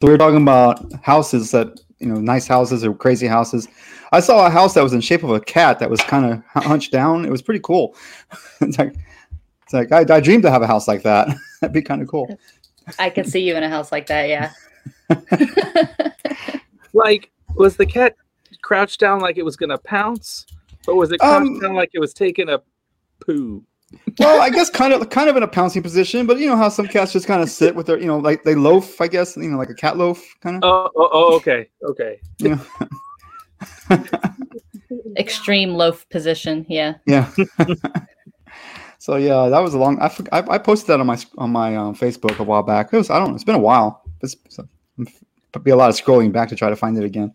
So we were talking about houses that you know, nice houses or crazy houses. I saw a house that was in shape of a cat that was kind of hunched down. It was pretty cool. it's like, it's like I, I dreamed to have a house like that. That'd be kind of cool. I could see you in a house like that. Yeah. like, was the cat crouched down like it was gonna pounce, or was it crouched Um, down like it was taking a poo? Well, I guess kind of kind of in a pouncing position, but you know how some cats just kind of sit with their, you know, like they loaf. I guess you know, like a cat loaf, kind of. Oh, oh, oh okay, okay. You know? Extreme loaf position. Yeah. Yeah. so yeah, that was a long. I, I I posted that on my on my um, Facebook a while back. It was I don't know. It's been a while. It's, it's it'd be a lot of scrolling back to try to find it again.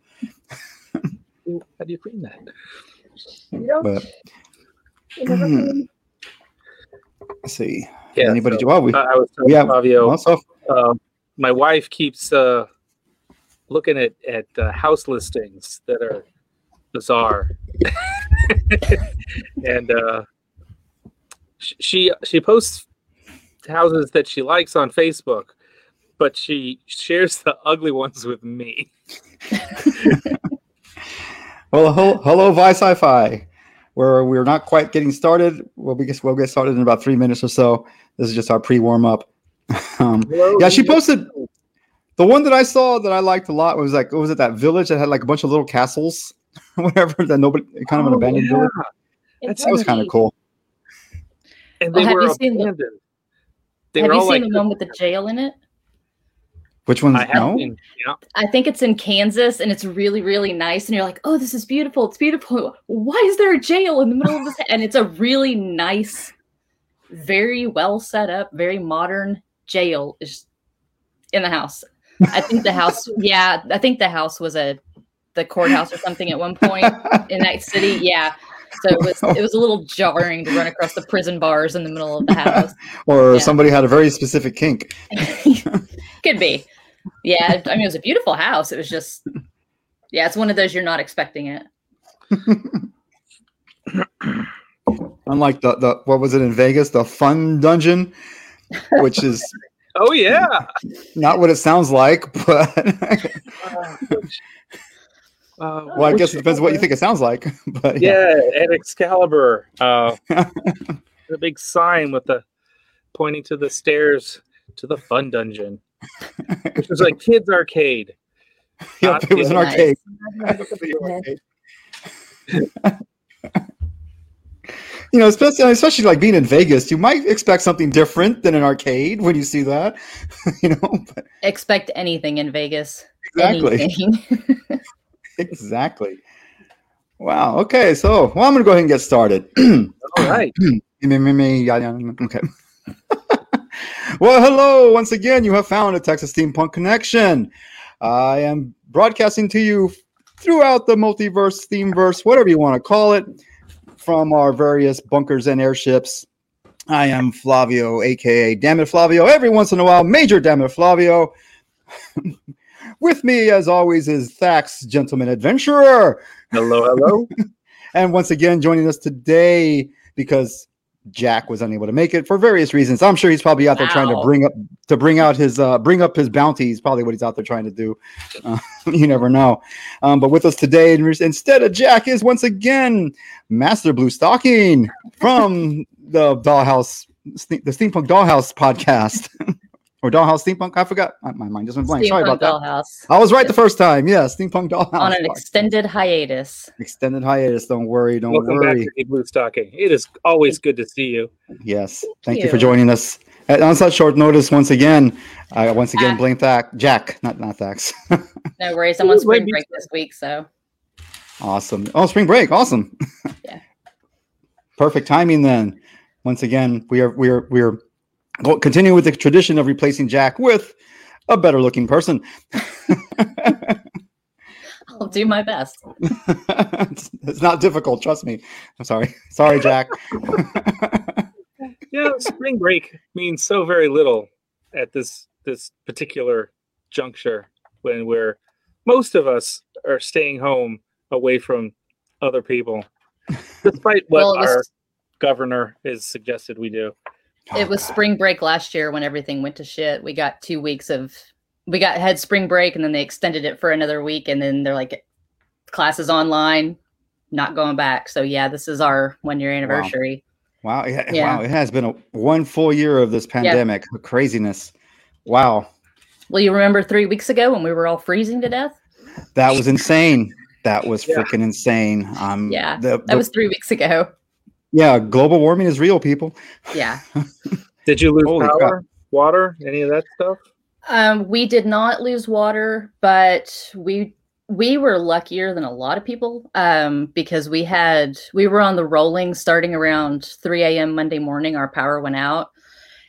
How do you clean that? But let's see. Yeah, Anybody? so, well, we uh, I was telling we have Flavio, well, uh, my wife keeps uh, looking at at uh, house listings that are bizarre, and uh, she she posts houses that she likes on Facebook, but she shares the ugly ones with me. Well, hello, hello, Vi Sci-Fi. Where we're not quite getting started. Well, we guess we'll get started in about three minutes or so. This is just our pre-warm up. um, yeah, she posted the one that I saw that I liked a lot was like, what was it that village that had like a bunch of little castles, whatever that nobody kind of an Oh, abandoned yeah. village. That's That was kind of cool. And Well, have were you seen the- They Have were you all seen like, the one with the jail in it? Which one's I no? seen, yeah. I think it's in Kansas and it's really, really nice. And you're like, oh, this is beautiful. It's beautiful. Why is there a jail in the middle of this? And it's a really nice, very well set up, very modern jail is in the house. I think the house, yeah, I think the house was a the courthouse or something at one point in that city. Yeah. So it was it was a little jarring to run across the prison bars in the middle of the house. or Yeah. somebody had a very specific kink. Could be. Yeah. I mean, it was a beautiful house. It was just, yeah, it's one of those you're not expecting it. Unlike the, the what was it in Vegas, the fun dungeon, which is Oh yeah. not what it sounds like, but Uh, well, I guess it depends what you think it sounds like. But yeah. Yeah, and Excalibur. Uh, the big sign with the pointing to the stairs to the fun dungeon, which was like kids arcade. Yep, it was an arcade. you know, especially especially like being in Vegas, you might expect something different than an arcade when you see that. you know, but Expect anything in Vegas. exactly, exactly. Wow. Okay, so well, I'm gonna go ahead and get started. All right. Okay. Well, hello once again. You have found a Texas Steampunk Connection. I am broadcasting to you throughout the multiverse, themeverse, whatever you want to call it, from our various bunkers and airships. I am Flavio, aka Damn It Flavio. Every once in a while, Major Damn It Flavio. With me, as always, is Thax, Gentleman Adventurer. Hello, hello. And once again, joining us today because Jack was unable to make it for various reasons. I'm sure he's probably out there trying to bring up to bring out his uh, bring up his bounty. Is probably what he's out there trying to do. Uh, you never know. Um, but with us today, instead of Jack, is once again Master Blue Stocking from the Dollhouse, the Steampunk Dollhouse podcast. Or Dollhouse Steampunk, I forgot. My my mind just went blank. Sorry Steampunk about that. Dollhouse I was right the first time. Yeah, Steampunk Dollhouse. on an extended hiatus. extended hiatus. Don't worry. Don't Welcome worry. back to the Blue Stocking. It is always good to see you. Yes. Thank you. you. for joining us. At, on such short notice, once again, I once again Ah. blame Thack, Jack, not not Thax. No worries. I'm on spring break this week, so awesome. Oh, spring break. Awesome. Yeah. Perfect timing then. Once again, we are we are we are go- continuing with the tradition of replacing Jack with a better looking person. I'll do my best. it's, it's not difficult, trust me. I'm sorry. Sorry, Jack. Yeah, spring break means so very little at this this particular juncture when we're most of us are staying home away from other people, despite what Well, was- our governor has suggested we do. It was spring break last year when everything went to shit. We got two weeks of we got had spring break and then they extended it for another week and then they're like classes online, not going back. So yeah, this is our one year anniversary. Wow. Yeah, Yeah. Wow. It has been a one full year of this pandemic craziness. Wow. Well, you remember three weeks ago when we were all freezing to death? That was insane. That was Yeah. freaking insane. Um, Yeah, the- That was three weeks ago. Yeah. Global warming is real, people. Yeah. Did you lose Holy power, water, any of that stuff? Um, we did not lose water, but we we were luckier than a lot of people um, because we had we were on the rolling starting around 3 a.m. Monday morning. Our power went out,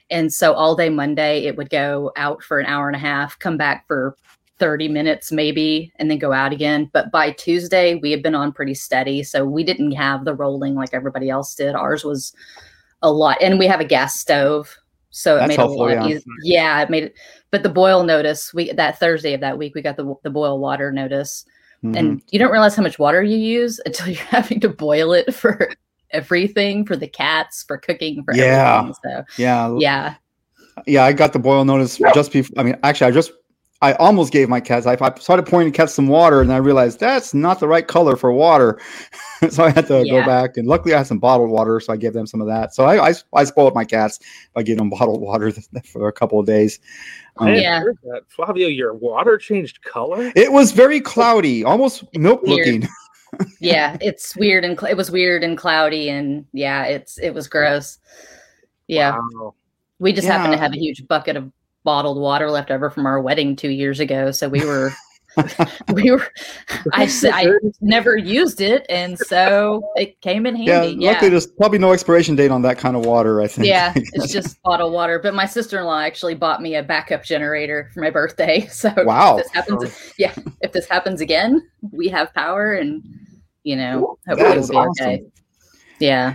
and so all day Monday it would go out for an hour and a half, come back for 30 minutes maybe, and then go out again. But by Tuesday we had been on pretty steady, so we didn't have the rolling like everybody else did. Ours was a lot, and we have a gas stove. So it That's made helpful, a lot yeah. easier. Yeah, it made it but the boil notice we that thursday of that week we got the, the boil water notice Mhm. and you don't realize how much water you use until you're having to boil it for everything for the cats for cooking for Yeah. everything so yeah. yeah Yeah, I got the boil notice just before. I mean, actually, I just, I almost gave my cats. I, I started pouring the cats some water, and I realized that's not the right color for water, so I had to go back. And luckily, I had some bottled water, so I gave them some of that. So I, I, I spoiled my cats by giving them bottled water for a couple of days. Um, Yeah. heard that. Flavio, your water changed color? It was very cloudy, almost milk looking. yeah it's weird and cl- it was weird and cloudy and yeah it's it was gross yeah Wow. we just happened to have a huge bucket of bottled water left over from our wedding two years ago. So we were we were i said i never used it. And so it came in handy. Yeah. luckily, there's probably no expiration date on that kind of water. I think. yeah it's just bottled water. But my sister-in-law actually bought me a backup generator for my birthday. So Wow. if this happens yeah if this happens again we have power and you know hopefully it'll be awesome. okay yeah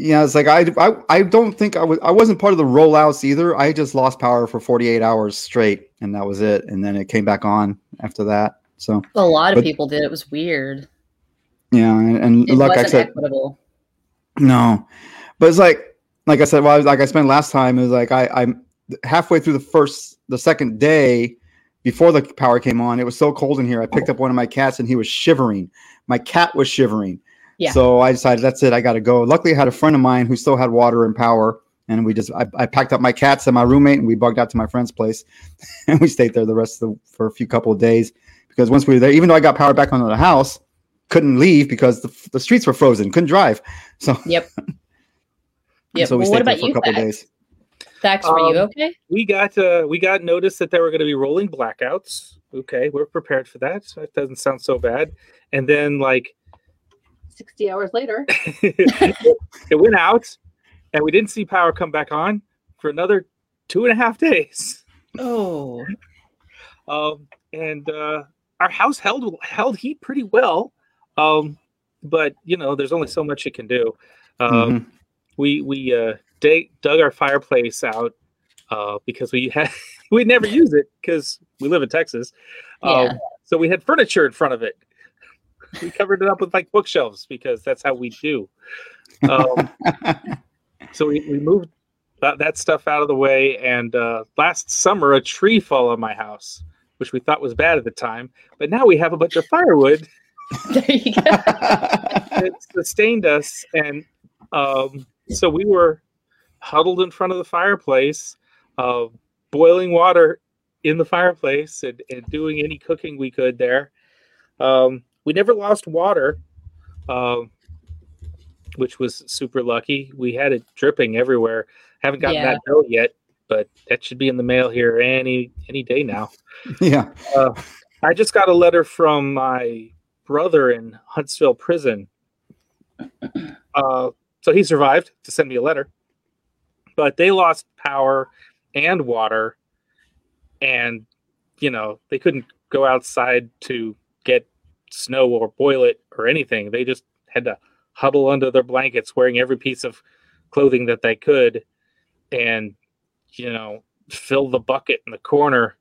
Yeah, it's like I, I I don't think I was I wasn't part of the rollouts either. I just lost power for 48 hours straight and that was it. And then it came back on after that. So a lot of But- people did it was weird yeah, and, and it like I wasn't said, equitable no. But it's like like I said, well, I was, like I spent last time, it was like I I'm halfway through the first the second day before the power came on, it was so cold in here. I picked up one of my cats and he was shivering. My cat was shivering. Yeah. So I decided that's it. I got to go. Luckily, I had a friend of mine who still had water and power, and we just I, I packed up my cats and my roommate, and we bugged out to my friend's place, and we stayed there the rest of the, for a few couple of days because once we were there, even though I got power back onto the house, couldn't leave because the, the streets were frozen, couldn't drive. So yep yep so we well, what stayed there about for a you couple of Thax? days. Thax, were you Um, okay We got uh, we got notice that there were going to be rolling blackouts. Okay, we're prepared for that. So that doesn't sound so bad. And then like 60 hours later. it went out, and we didn't see power come back on for another two and a half days. oh Um, and uh, our house held held heat pretty well. Um, but you know, there's only so much it can do. Um, Mhm. We we uh, da- dug our fireplace out uh, because we had we never use it because we live in Texas. Yeah. Um, so we had furniture in front of it. We covered it up with like bookshelves because that's how we do. Um, so we, we moved that, that stuff out of the way. And uh, last summer, a tree fell on my house, which we thought was bad at the time. But now we have a bunch of firewood there you go that sustained us. And um, so we were huddled in front of the fireplace, uh, boiling water in the fireplace and, and doing any cooking we could there. Um, we never lost water, um, which was super lucky. We had it dripping everywhere. Haven't gotten Yeah. that bill yet, but that should be in the mail here any any day now. yeah. I just got a letter from my brother in Huntsville prison. Uh, so he survived to send me a letter, but they lost power and water, and you know they couldn't go outside to get snow or boil it or anything. They just had to huddle under their blankets, wearing every piece of clothing that they could, and you know fill the bucket in the corner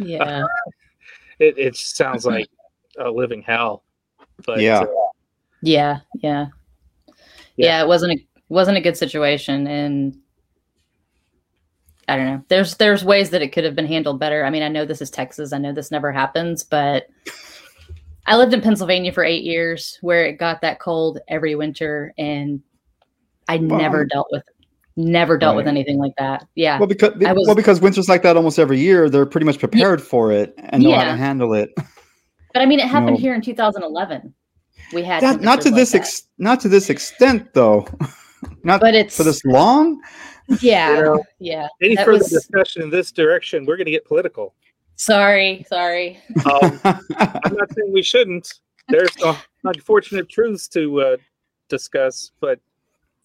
yeah it, it sounds like a living hell. But Yeah. uh, Yeah, yeah, yeah. Yeah. it wasn't a wasn't a good situation, and I don't know. There's there's ways that it could have been handled better. I mean, I know this is Texas. I know this never happens, but I lived in Pennsylvania for eight years, where it got that cold every winter, and I never dealt with never dealt with anything like that. Yeah, well, because was- well because winters like that almost every year, they're pretty much prepared for it and know how to handle it. but I mean, it happened No. here in 2011. We had That, not to temperatures this ex- not to this extent though. not but it's for this long. yeah, You know, yeah. Any That further was- discussion in this direction, we're going to get political. Sorry, sorry. Um, I'm not saying we shouldn't. There's unfortunate truths to uh, discuss, but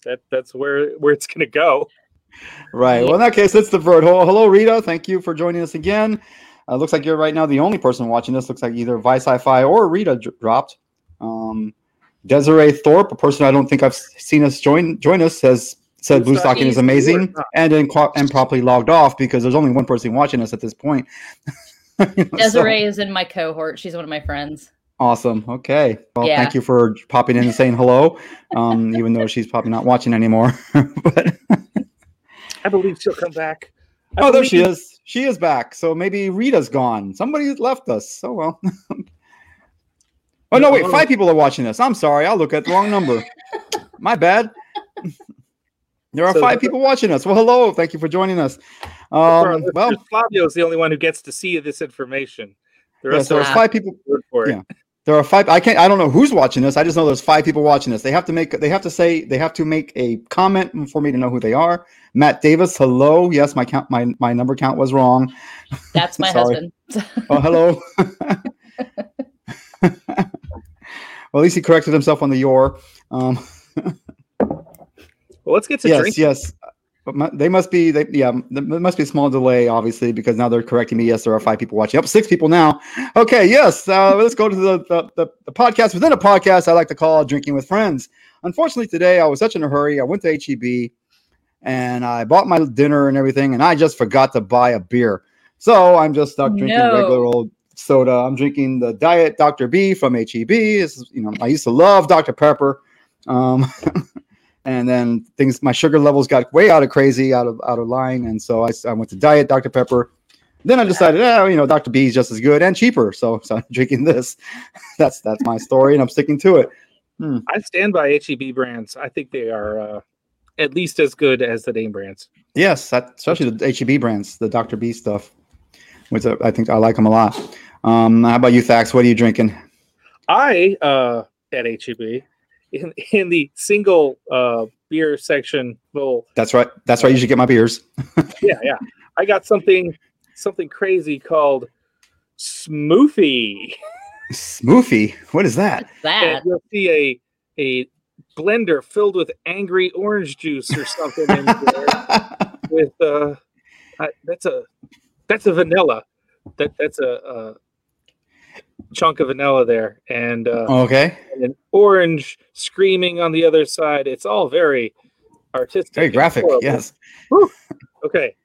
that that's where where it's going to go. Right. Well, in that case, it's the Vert Hole. Hello, Rita. Thank you for joining us again. Uh, looks like you're right now the only person watching this. Looks like either Vice Hi-Fi or Rita dr- dropped. Um, Desiree Thorpe, a person I don't think I've seen us join join us, has said Blue Blue Stocking is amazing and then qua- and properly logged off because there's only one person watching us at this point. You know, so- Desiree is in my cohort. She's one of my friends. awesome. Okay. Well, Yeah. thank you for popping in and saying hello, um, even though she's probably not watching anymore. but I believe she'll come back. I Oh, there she is. She is back. So maybe Rita's gone. Somebody left us. Oh well. oh no, wait. Five people are watching this. I'm sorry. I'll look at the wrong number. My bad. There are So five people watching us. Well, hello. Thank you for joining us. For our Um, well, listeners, Flavio's the only one who gets to see this information. The yes, rest there's of us five people. for it. Yeah. There are five. I can't. I don't know who's watching this. I just know there's five people watching this. They have to make. They have to say. They have to make a comment for me to know who they are. Matt Davis. Hello. Yes, my count. My my number count was wrong. That's my husband. Oh, hello. well, at least he corrected himself on the your. Um, Well, let's get to yes, drinking. yes. But my, they must be. They, yeah, there must be a small delay, obviously, because now they're correcting me. Yes, there are five people watching. Up six people now. Okay, yes. Uh, let's go to the, the the the podcast within a podcast. I like to call drinking with friends. Unfortunately, today I was such in a hurry. I went to HEB and I bought my dinner and everything, and I just forgot to buy a beer. So I'm just stuck drinking No. regular old soda. I'm drinking the Diet Dr. B from HEB. This is, you know, I used to love Dr. Pepper. Um, and then things, my sugar levels got way out of crazy, out of out of line, and so i, I went to Diet Dr. Pepper. Then I decided, oh, you know, Dr. B is just as good and cheaper, so so I'm drinking this. that's that's my story, and I'm sticking to it. I stand by HEB brands. I think they are uh, at least as good as the name brands. Yes, that, especially the HEB brands, the Dr. B stuff, which I I think I like them a lot. Um, how about you, Thax? What are you drinking? I uh, at HEB in in the single uh, beer section. Well, That's right. That's right. You should get my beers. yeah, yeah. I got something something crazy called Smoofy. Smoothie. What is that? What's that? And you'll see a a blender filled with angry orange juice or something in there with uh I, that's a that's a vanilla that that's a, a chunk of vanilla there and uh okay. and an orange screaming on the other side it's all very artistic Very graphic. Yes. okay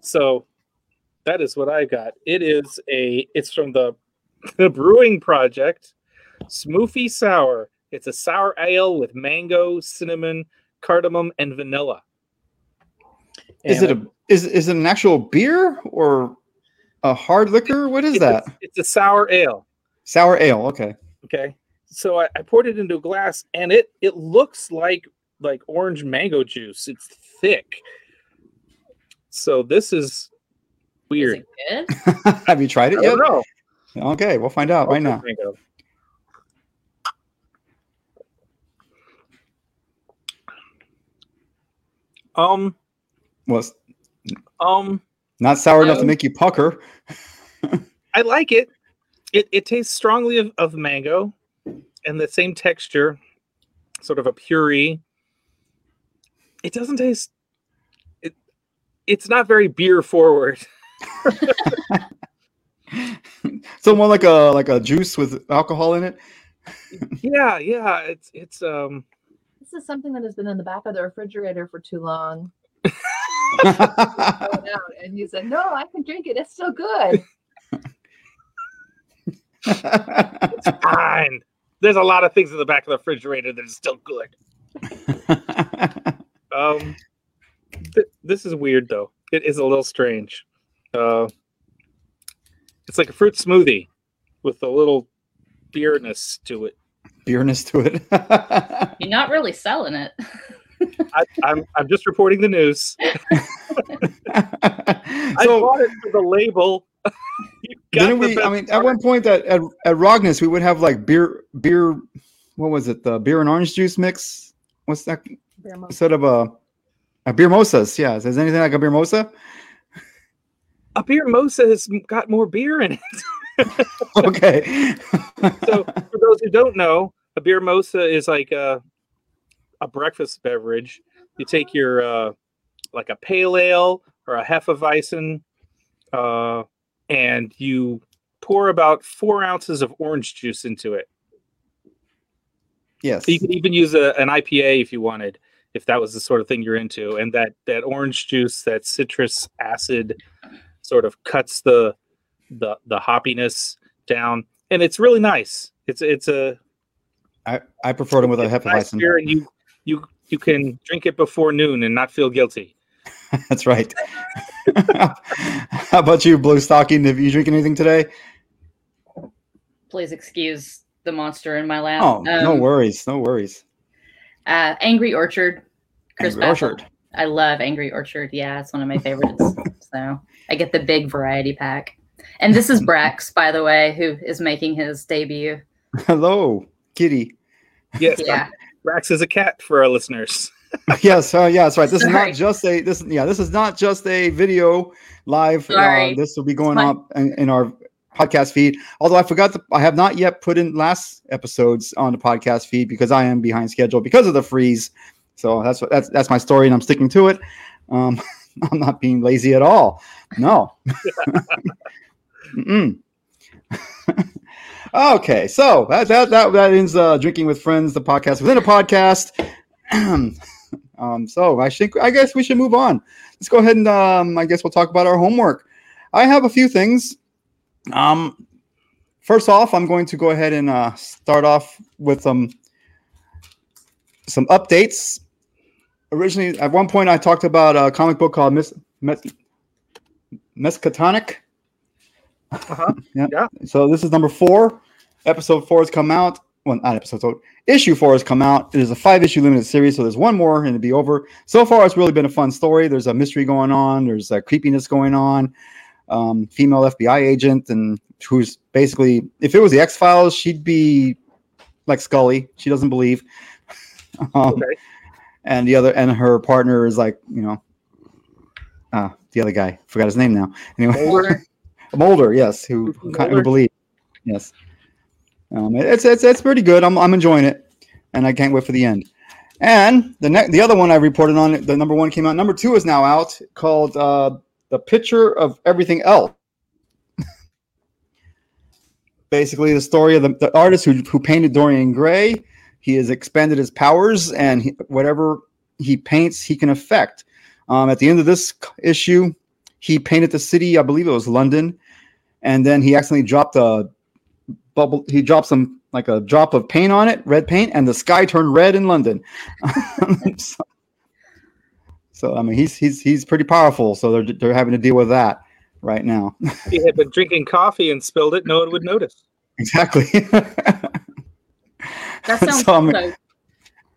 so that is what i got it is a it's from the the brewing project smoofy sour it's a sour ale with mango cinnamon cardamom and vanilla Is it a is is it an actual beer or a hard liquor? What is it's that? A, it's a sour ale Sour ale. Okay. okay so I, I poured it into a glass and it it looks like like orange mango juice it's thick so this is Is weird it good? Have you tried I it yet? don't know. Okay, we'll find out right now. Mango. Um, Well, um, not sour enough to make you pucker. I like it. It it tastes strongly of, of mango and the same texture, sort of a puree. It doesn't taste it it's not very beer forward. So more like a like a juice with alcohol in it. yeah, yeah. It's it's um This is something that has been in the back of the refrigerator for too long. Throw it out, And you said, no, I can drink it. It's still good. fine. There's a lot of things in the back of the refrigerator that are still good. Um, th- this is weird though. it is a little strange. Uh, it's like a fruit smoothie with a little beerness to it. Beerness to it. You're not really selling it. I, I'm I'm just reporting the news. I bought it for the label. You got didn't the we? I best mean, at one point at, at at Rognus, we would have like beer beer. What was it? The beer and orange juice mix. What's that? Beer Instead of a a beer mosas. Yeah. Is there anything like a beer mosa? a beer mosa has got more beer in it. okay. So for those who don't know, a beer mosa is like a a breakfast beverage. You take your uh, like a pale ale or a hefeweizen, uh, and you pour about four ounces of orange juice into it. yes. You could even use a, an IPA if you wanted, if that was the sort of thing you're into. And that that orange juice, that citrus acid, sort of cuts the the the hoppiness down, and it's really nice. It's it's a I, I prefer them with a it's nice beer, and you you you can drink it before noon and not feel guilty. That's right. How about you, Blue Stocking? Have you drinking anything today? Please excuse the monster in my lap. Oh, no Um, worries. No worries. Uh, Angry Orchard. Chris Angry Baffle. Orchard. I love Angry Orchard. Yeah, it's one of my favorites. so I get the big variety pack. And this is Brax, by the way, who is making his debut. Hello, Kitty. Yes, Yeah. Rax is a cat for our listeners. yes, uh, yeah, that's right. This is not just a this. Yeah, this is not just a video live. Uh, this will be going up in, in our podcast feed. Although I forgot, to, I have not yet put in last episodes on the podcast feed because I am behind schedule because of the freeze. So that's what that's that's my story, and I'm sticking to it. Um, I'm not being lazy at all. No. Okay, so that that that, that ends uh, drinking with friends, the podcast within a podcast. um, so I think I guess we should move on. Let's go ahead and um, I guess we'll talk about our homework. I have a few things. Um, first off, I'm going to go ahead and uh, start off with some some updates. Originally, at one point, I talked about a comic book called Mis- Mes- Miskatonic. Uh-huh. yeah. Yeah. So this is number four. Episode four has come out. Well, not episode. So issue four has come out. It is a five issue limited series, so there's one more and it'll be over. So far, it's really been a fun story. There's a mystery going on. There's a creepiness going on. Um, female FBI agent, and who's basically, if it was the X Files, she'd be like Scully. She doesn't believe. um, Okay. And the other, and her partner is like, you know, uh, the other guy. Forgot his name now. Anyway, Mulder. Mulder, yes, who, who kind of believe, yes. Um, it's it's it's pretty good. I'm I'm enjoying it, and I can't wait for the end. And the next, the other one I reported on, the number one came out. Number two is now out, called uh, "The Picture of Everything Else." Basically, the story of the, the artist who who painted Dorian Gray. He has expanded his powers, and he, whatever he paints, he can affect. Um, at the end of this issue, he painted the city. I believe it was London, and then he accidentally dropped a bubble. He dropped some like a drop of paint on it, red paint, and the sky turned red in London. so, so, I mean, he's he's he's pretty powerful. So they're they're having to deal with that right now. If he had been drinking coffee and spilled it, no one would notice. exactly. That sounds So, I mean, so-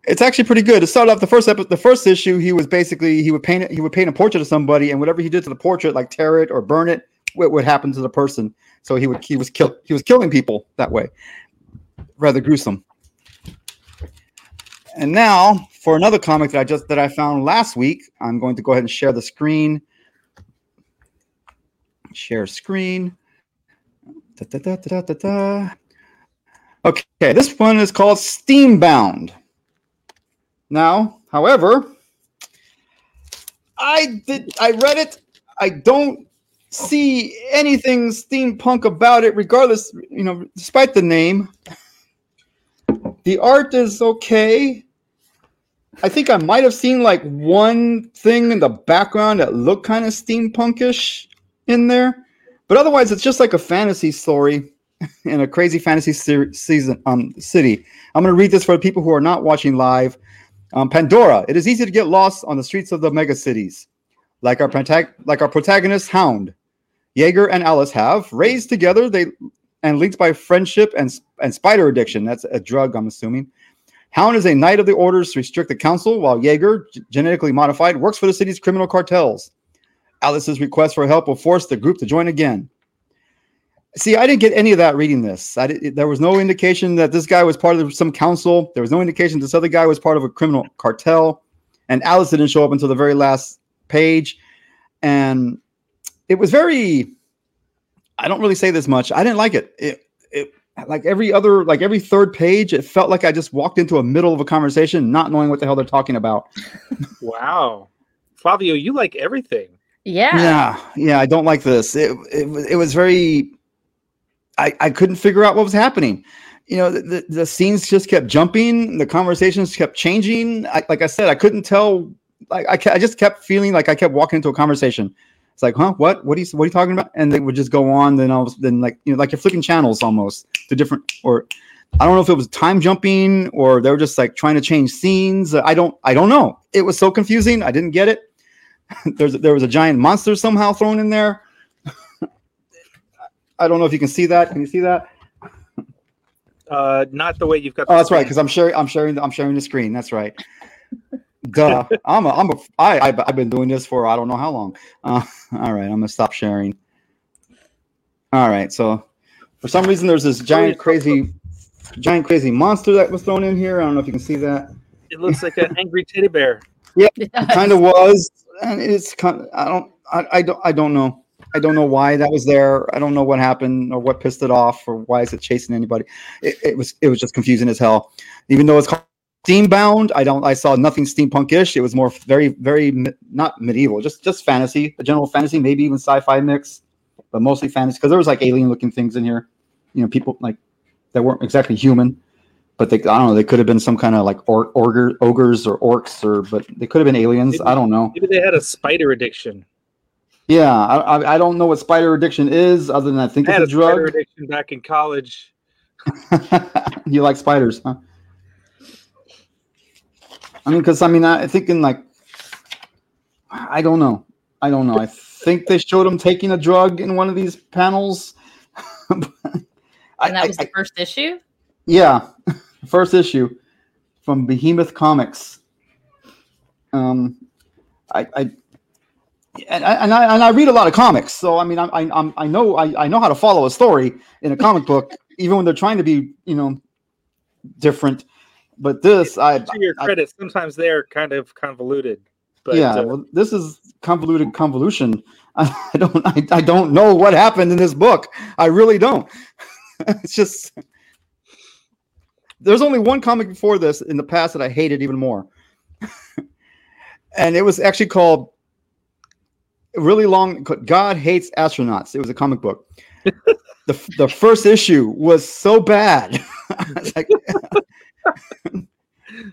it's actually pretty good. To start off the first episode, the first issue, he was basically he would paint it, he would paint a portrait of somebody, and whatever he did to the portrait, like tear it or burn it, what would happen to the person. So he would he was kill he was killing people that way, rather gruesome. And now for another comic that I just that I found last week, I'm going to go ahead and share the screen. Share screen. Da, da, da. Okay, this one is called Steambound. Now, however, I did I read it. I don't see anything steampunk about it, regardless, you know, despite the name. The art is okay. I think I might have seen like one thing in the background that looked kind of steampunkish in there, but otherwise, it's just like a fantasy story in a crazy fantasy season um city. I'm going to read this for the people who are not watching live. Um, Pandora. It is easy to get lost on the streets of the megacities. like our like our protagonist Hound. Jaeger and Alice have raised together they and linked by friendship and and spider addiction. That's a drug, I'm assuming. Hound is a knight of the orders to restrict the council, while Jaeger, g- genetically modified, works for the city's criminal cartels. Alice's request for help will force the group to join again. See, I didn't get any of that reading this. I did, there was no indication that this guy was part of some council. There was no indication this other guy was part of a criminal cartel. And Alice didn't show up until the very last page. And it was very, I don't really say this much. I didn't like it. It, it like every other, like every third page, it felt like I just walked into a middle of a conversation, not knowing what the hell they're talking about. Wow. Flavio, you like everything. Yeah. Yeah, yeah, I don't like this. It it, was- it was very. I I couldn't figure out what was happening. You know, the, the, the scenes just kept jumping. The conversations kept changing. I, like I said, I couldn't tell. Like I, ke- I just kept feeling like I kept walking into a conversation. It's like, huh? What? What are you? What are you talking about? And they would just go on. Then I was then like you know like you're flipping channels almost to different or I don't know if it was time jumping or they were just like trying to change scenes. I don't I don't know. It was so confusing. I didn't get it. There's there was a giant monster somehow thrown in there. I don't know if you can see that. Can you see that? Uh, not the way you've got. Oh, that's right. Because I'm sharing. I'm sharing. I'm sharing the screen. That's right. Duh. I'm a. I'm a. I. I've, I've been doing this for I don't know how long. Uh, all right. I'm gonna stop sharing. All right. So, for some reason, there's this giant crazy, giant crazy monster that was thrown in here. I don't know if you can see that. It looks like an angry teddy bear. Yeah, kind of was and it's kind of, i don't I, I don't i don't know i don't know why that was there i don't know what happened or what pissed it off or why is it chasing anybody it, it was it was just confusing as hell even though it's called steambound i don't i saw nothing steampunk-ish it was more very very me- not medieval just just fantasy a general fantasy maybe even sci-fi mix but mostly fantasy because there was like alien looking things in here you know people like that weren't exactly human but they, I don't know. They could have been some kind of like or, ogre, ogres or orcs, or but they could have been aliens. I don't know. Maybe they had a spider addiction. Yeah, I, I, I don't know what spider addiction is, other than I think I had it's a a spider drug. addiction back in college. you like spiders, huh? I mean, because I mean, I think in like, I don't know, I don't know. I think they showed him taking a drug in one of these panels. I, And that I- was the first issue. Yeah, first issue from Behemoth Comics. Um, I, I and I, and I and I read a lot of comics, so I mean, I I I'm, I know I, I know how to follow a story in a comic book, even when they're trying to be you know different. But this, I To your I- credit, sometimes they're kind of convoluted. But yeah, uh, well, this is convoluted convolution. I, I don't I, I don't know what happened in this book. I really don't. it's just there's only one comic before this in the past that I hated even more. and it was actually called really long God hates astronauts. It was a comic book. the the first issue was so bad. It's like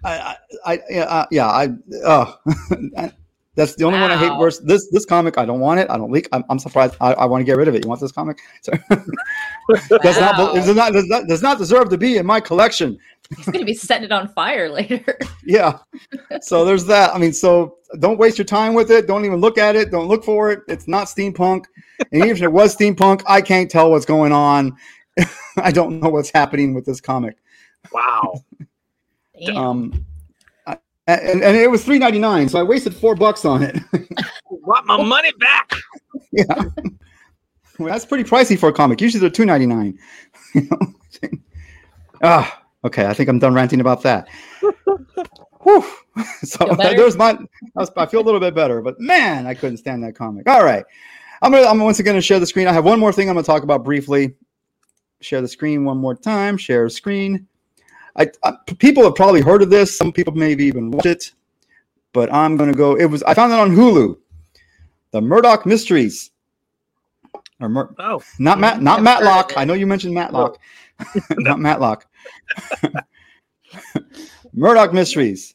I, I, I, yeah, uh, yeah, I, uh, that's the only one I hate Wow. worse. This, this comic, I don't want it. I don't leak. I'm, I'm surprised. I, I want to get rid of it. You want this comic? So, does not, Wow. does not, does not, does not deserve to be in my collection. He's gonna be setting it on fire later. Yeah. So there's that. I mean, so don't waste your time with it. Don't even look at it. Don't look for it. It's not steampunk. And even if it was steampunk, I can't tell what's going on. I don't know what's happening with this comic. Wow. Um, I- and, and it was three ninety nine, so I wasted four bucks on it. Want my money back? yeah, well, that's pretty pricey for a comic. Usually they're two ninety nine. Ah, okay. I think I'm done ranting about that. Whew. So Feel there's my. I, was, I feel a little bit better, but man, I couldn't stand that comic. All right, I'm gonna. I'm once again gonna share the screen. I have one more thing I'm gonna talk about briefly. Share the screen one more time. Share screen. I, I people have probably heard of this. Some people maybe even watched it, but I'm gonna go. It was. I found it on Hulu. The Murdoch Mysteries. Or Mur- Oh, not Matt, not I've Matlock. I know you mentioned Matlock, not Matlock. Murdoch Mysteries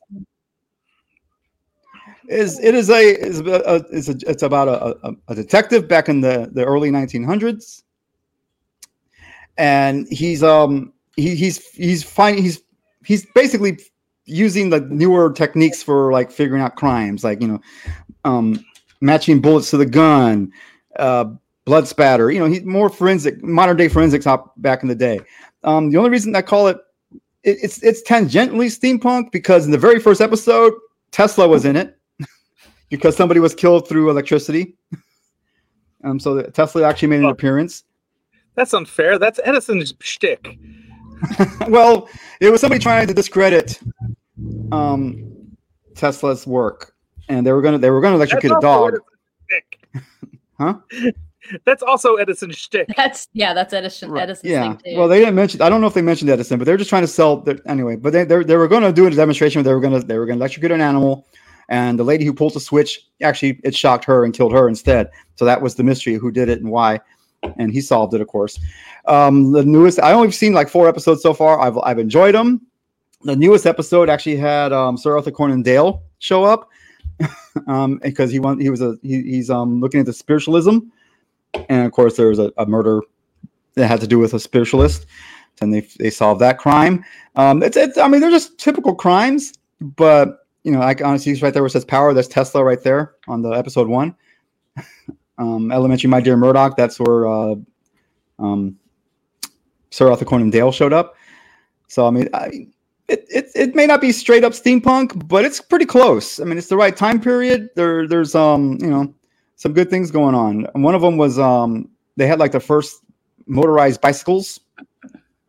is it is a is a, a, is a it's about a, a, a detective back in the the early 1900s, and he's um he, he's he's finding he's he's basically using the newer techniques for like figuring out crimes, like you know, um matching bullets to the gun, uh, blood spatter. You know, he more forensic, modern day forensics op back in the day. Um, the only reason I call it, it it's it's tangentially steampunk because in the very first episode, Tesla was in it because somebody was killed through electricity. Um, so Tesla actually made an appearance. That's unfair. That's Edison's shtick. well, it was somebody trying to discredit um, Tesla's work, and they were gonna they were gonna electrocute a dog. Edison's shtick. Huh? That's also Edison's shtick. That's yeah, that's Edison. Right, Edison's Yeah. thing too. Well, they didn't mention. I don't know if they mentioned Edison, but they're just trying to sell. Their, anyway, but they they, they were going to do a demonstration. Where they were going to they were going to electrocute an animal, and the lady who pulled the switch actually it shocked her and killed her instead. So that was the mystery of who did it and why, and he solved it, of course. Um, the newest I only seen like four episodes so far. I've I've enjoyed them. The newest episode actually had um, Sir Arthur Conan Dale show up, um, because he want he was a he, he's um looking at the spiritualism, and of course there was a, a murder that had to do with a spiritualist, and they they solved that crime. Um, it's, it's I mean they're just typical crimes, but you know I honestly right there where it says power. That's Tesla right there on the episode one. um, Elementary, My Dear Murdoch. That's where uh, um, Sir Arthur Conan Dale showed up. So I mean, I, it, it it may not be straight up steampunk, but it's pretty close. I mean, it's the right time period. There there's um you know some good things going on. And one of them was um they had like the first motorized bicycles.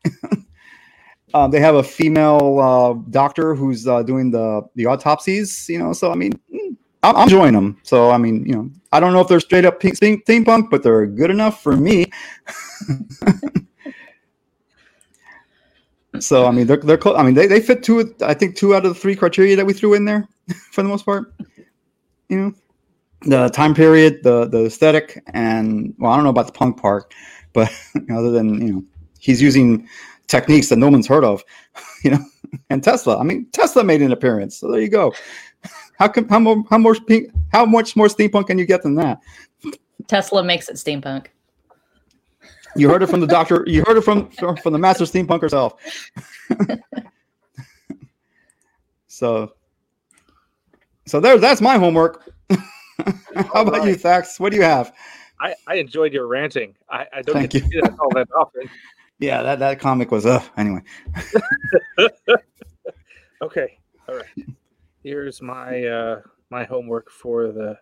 um, they have a female uh, doctor who's uh, doing the the autopsies. You know, so I mean, mm, I'm, I'm enjoying them. So I mean, you know, I don't know if they're straight up pink steam, steampunk, but they're good enough for me. so I mean, they're they're close. I mean, they, they fit two. I think two out of the three criteria that we threw in there for the most part. You know, the time period, the the aesthetic, and well, I don't know about the punk part, but other than you know, he's using techniques that no one's heard of, you know. And Tesla, I mean, Tesla made an appearance, so there you go. How come how more how more pink, how much more steampunk can you get than that? Tesla makes it steampunk. You heard it from the doctor. You heard it from from, from the master steampunk herself. so, so there. That's my homework. how about you, Thax? What do you have? I, I enjoyed your ranting. I, I don't Thank get to you. do that all that often. Yeah, that, that comic was uh anyway. Okay. All right. Here's my uh my homework for the,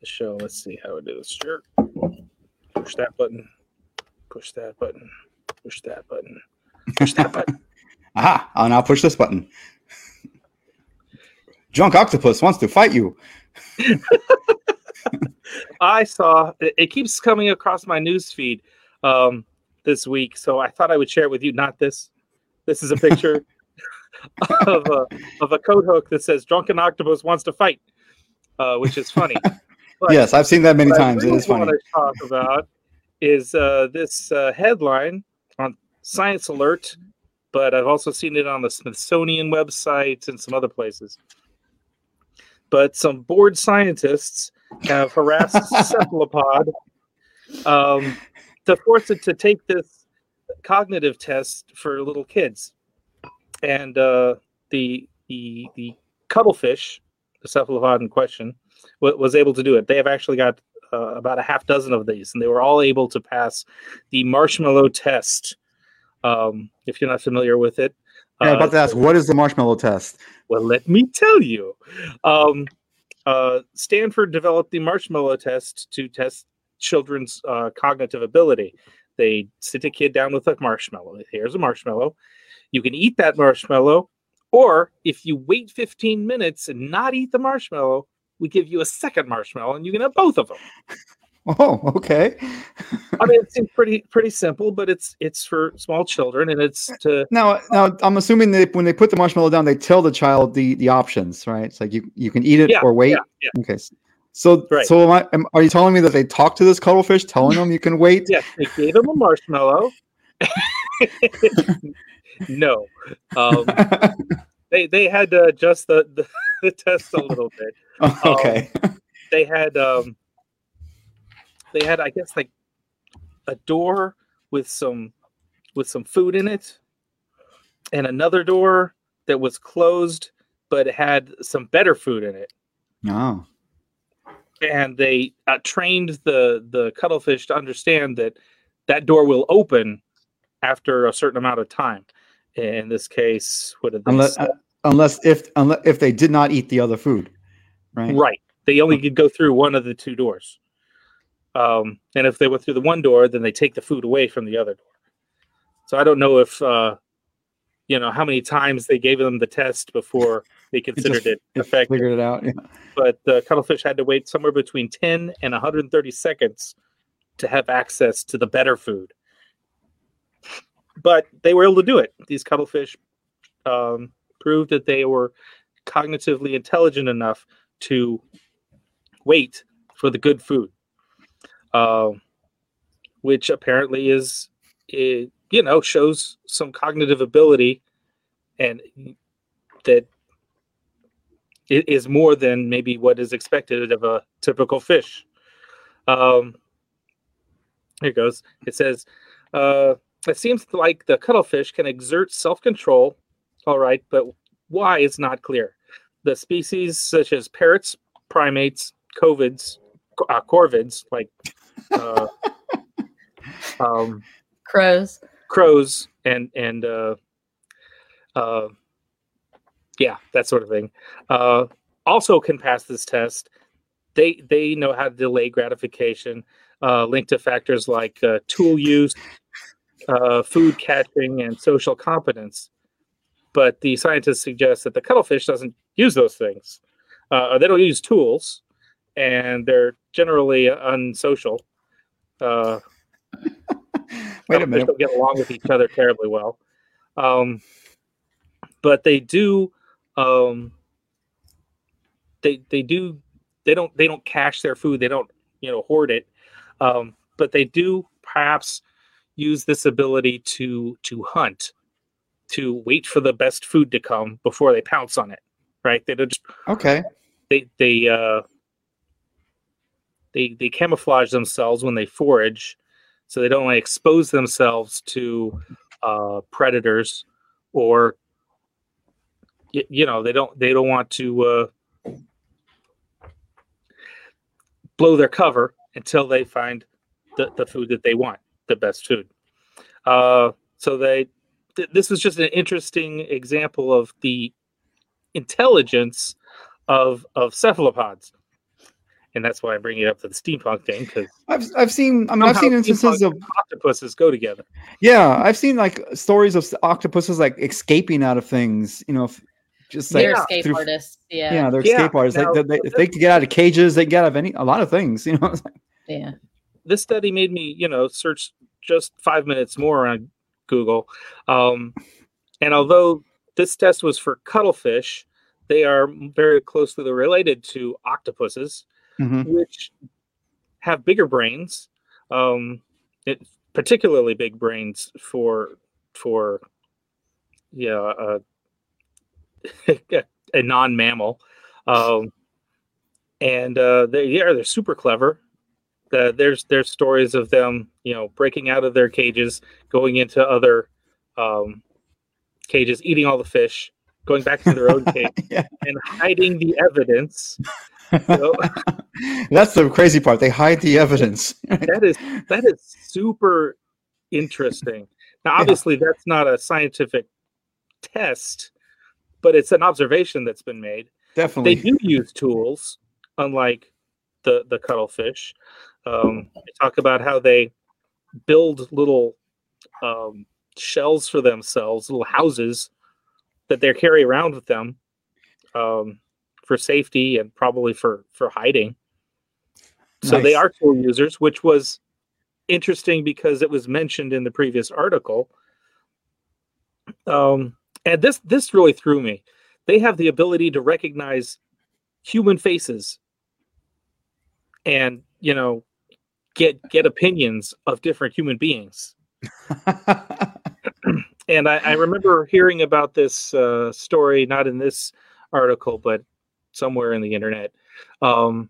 the show. Let's see how I do this. Sure. Push that button. Push that button. Push that button. Push that button. Aha! I'll now push this button. Drunk octopus wants to fight you. I saw it, it keeps coming across my news feed um this week, so I thought I would share it with you. Not this. This is a picture of a of a coat hook that says "Drunken Octopus wants to fight," uh, which is funny. But- yes, I've seen that many times. It really is funny. want to talk about is uh, this uh, headline on Science Alert, but I've also seen it on the Smithsonian website and some other places. But some bored scientists have harassed cephalopod um, to force it to take this cognitive test for little kids, and uh, the the the cuttlefish, the cephalopod in question, wa- was able to do it. They have actually got uh, about a half dozen of these, and they were all able to pass the marshmallow test. Um, if you're not familiar with it, Yeah, uh, about to ask, what is the marshmallow test? well, let me tell you. Um, uh, Stanford developed the marshmallow test to test children's uh, cognitive ability. They sit a kid down with a marshmallow. Here's a marshmallow. You can eat that marshmallow, or if you wait 15 minutes and not eat the marshmallow, we give you a second marshmallow, and you can have both of them. Oh, okay. I mean, it seems pretty pretty simple, but it's it's for small children, and it's to Now, now I'm assuming that when they put the marshmallow down, they tell the child the the options, right? It's like you you can eat it Yeah, or wait. yeah, yeah. Okay. So, Right. so am I, am, are you telling me that they talk to this cuttlefish, telling them you can wait? Yes, they gave him a marshmallow. No, um, they they had to adjust the, the, the test a little bit. okay. They had um, they had I guess like a door with some with some food in it, and another door that was closed but had some better food in it. oh. and they uh, trained the the cuttlefish to understand that that door will open after a certain amount of time. In this case, what did they Unless, uh, unless if unless if they did not eat the other food, right? Right. They only could go through one of the two doors. Um, and if they went through the one door, then they take the food away from the other door. So I don't know if uh, you know how many times they gave them the test before they considered just- it effective. figured it out. Yeah. But the cuttlefish had to wait somewhere between 10 and 130 seconds to have access to the better food. But they were able to do it. These cuttlefish um, proved that they were cognitively intelligent enough to wait for the good food, um, which apparently is, it, you know, shows some cognitive ability and that it is more than maybe what is expected of a typical fish. Um, here it goes. It says, uh, it seems like the cuttlefish can exert self control, all right, but why is not clear. The species such as parrots, primates, covids, uh, corvids, like uh, um, Crows. crows and and uh, uh, yeah, that sort of thing, uh, also can pass this test. They they know how to delay gratification, uh, linked to factors like uh, tool use, uh, food catching, and social competence. But the scientists suggest that the cuttlefish doesn't use those things. Uh, they don't use tools, and they're generally unsocial. Uh, Wait a minute. Don't get along with each other terribly well, um, but they do. Um, they they do. They don't they don't cache their food. They don't you know hoard it. Um, but they do perhaps use this ability to to hunt, to wait for the best food to come before they pounce on it. Right? They don't just Okay. they they uh they they camouflage themselves when they forage so they don't want to expose themselves to uh predators or y- you know they don't they don't want to uh blow their cover until they find the, the food that they want the best food uh so they th- this was just an interesting example of the intelligence of of cephalopods, and that's why I'm bringing it up to the steampunk thing because I've I've seen. I mean, I've seen instances of octopuses go together. yeah. I've seen like stories of octopuses like escaping out of things. You know, if, just like They're Yeah. escape through- artists. Yeah. yeah, they're Yeah, escape artists. now- like they, they, if they could get out of cages, they can get out of any a lot of things. You know, It's like, Yeah. This study made me, you know, search just five minutes more on Google, um, and although this test was for cuttlefish, they are very closely related to octopuses. mhm. which have bigger brains, um, it, particularly big brains for for yeah a, a non-mammal, um, and uh, they yeah they're super clever. There's there's stories of them you know breaking out of their cages, going into other um, cages, eating all the fish, going back to their own cage, yeah. and hiding the evidence. So, That's the crazy part. They hide the evidence. that is that is super interesting. Now, Yeah. obviously, that's not a scientific test, but it's an observation that's been made. Definitely, they do use tools, unlike the the cuttlefish. Um, they talk about how they build little um, shells for themselves, little houses that they carry around with them um, for safety and probably for for hiding. So they are tool users, which was interesting because it was mentioned in the previous article. Um, and this this really threw me. They have the ability to recognize human faces and you know get get opinions of different human beings. And I, I remember hearing about this uh, story, not in this article, but somewhere in the internet. Um,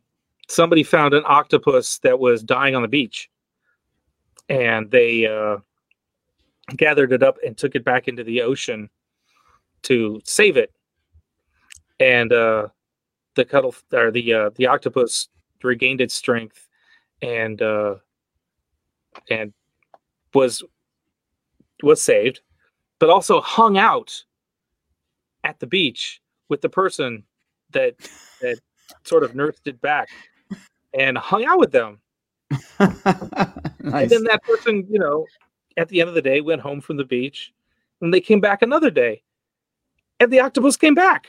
somebody found an octopus that was dying on the beach, and they uh, gathered it up and took it back into the ocean to save it. And uh, the cuttle or the uh, the octopus regained its strength and uh, and was was saved, but also hung out at the beach with the person that that sort of nursed it back and hung out with them. nice. And then that person, you know, at the end of the day went home from the beach and they came back another day. And the octopus came back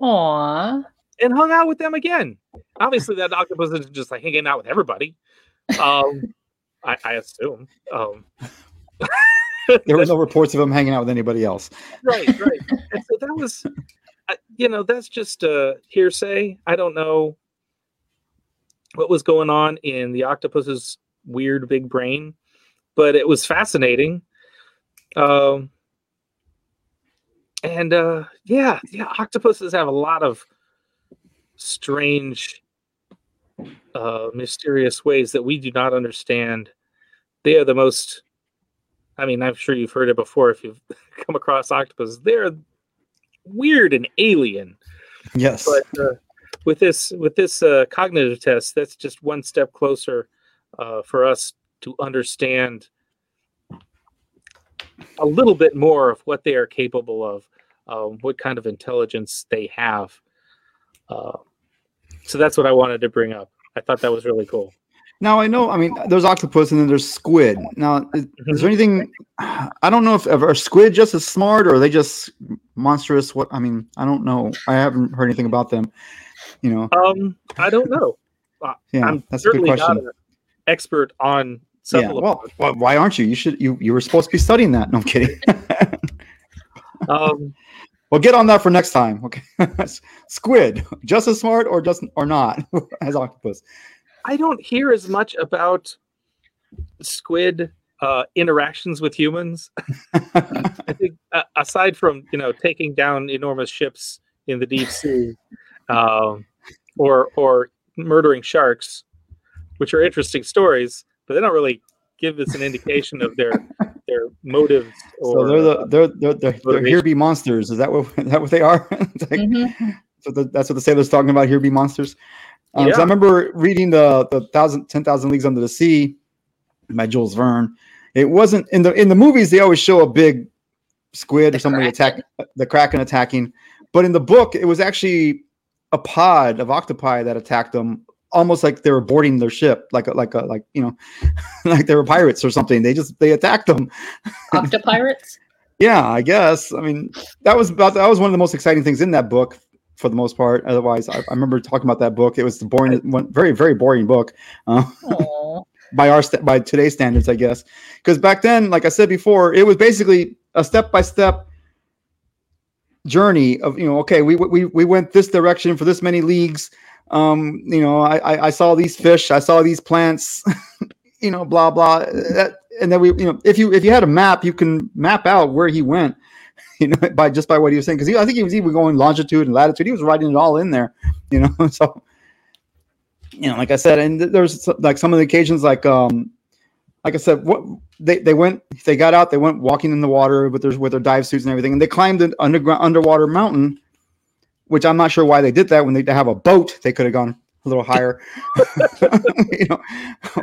Aw. And hung out with them again. Obviously, that octopus is just like hanging out with everybody. Um, I, I assume. Um, there were no reports of him hanging out with anybody else. right, right. And so that was, you know, that's just uh, hearsay. I don't know what was going on in the octopus's weird big brain, but it was fascinating. Um, and uh, yeah, yeah, octopuses have a lot of strange, uh, mysterious ways that we do not understand. They are the most I mean, I'm sure you've heard it before if you've come across octopus. They're weird and alien. Yes. But uh, with this with this uh, cognitive test, that's just one step closer uh, for us to understand a little bit more of what they are capable of, um, what kind of intelligence they have. Uh, so that's what I wanted to bring up. I thought that was really cool. Now I know. I mean, there's octopus and then there's squid. Now, is, is there anything? I don't know if are squid just as smart or are they just monstrous? What I mean, I don't know. I haven't heard anything about them. You know, Um, I don't know. yeah, I'm that's a good certainly not question. an expert on Yeah, cephalopods. well, why aren't you? You should. You you were supposed to be studying that. No I'm kidding. um, well, get on that for next time. Okay, squid, just as smart or just or not as octopus. I don't hear as much about squid uh, interactions with humans. I think uh, aside from you know taking down enormous ships in the deep sea, um, or or murdering sharks, which are interesting stories, but they don't really give us an indication of their their motives. Or, so they're the uh, they're they're they're, they're here be monsters. Is that what is that what they are? It's like- Mhm. So the, that's what the sailor's talking about. Here be monsters. Um, 'cause Yeah. I remember reading the the thousand ten thousand leagues under the sea by Jules Verne. It wasn't in the in the movies. They always show a big squid The or somebody kraken. attack the kraken attacking, but in the book it was actually a pod of octopi that attacked them, almost like they were boarding their ship, like a, like a like you know, like they were pirates or something. They just they attacked them. Octopirates? Yeah, I guess. I mean, that was about that was one of the most exciting things in that book for the most part. Otherwise, I, I remember talking about that book. It was the boring, one, very very boring book uh, by our sta- by today's standards, I guess. Because back then, like I said before, it was basically a step by step journey of you know, okay, we we we went this direction for this many leagues. Um, you know, I I, saw these fish, I saw these plants. you know, blah blah. That, and then we, you know, if you if you had a map, you can map out where he went. You know, by just by what he was saying, because I think he was even going longitude and latitude. He was writing it all in there. You know, so you know, like I said, and there's like some of the occasions, like um, like I said, what they they went, they got out, they went walking in the water with their with their dive suits and everything, and they climbed an underground underwater mountain, which I'm not sure why they did that. When they have a boat, they could have gone a little higher, you know,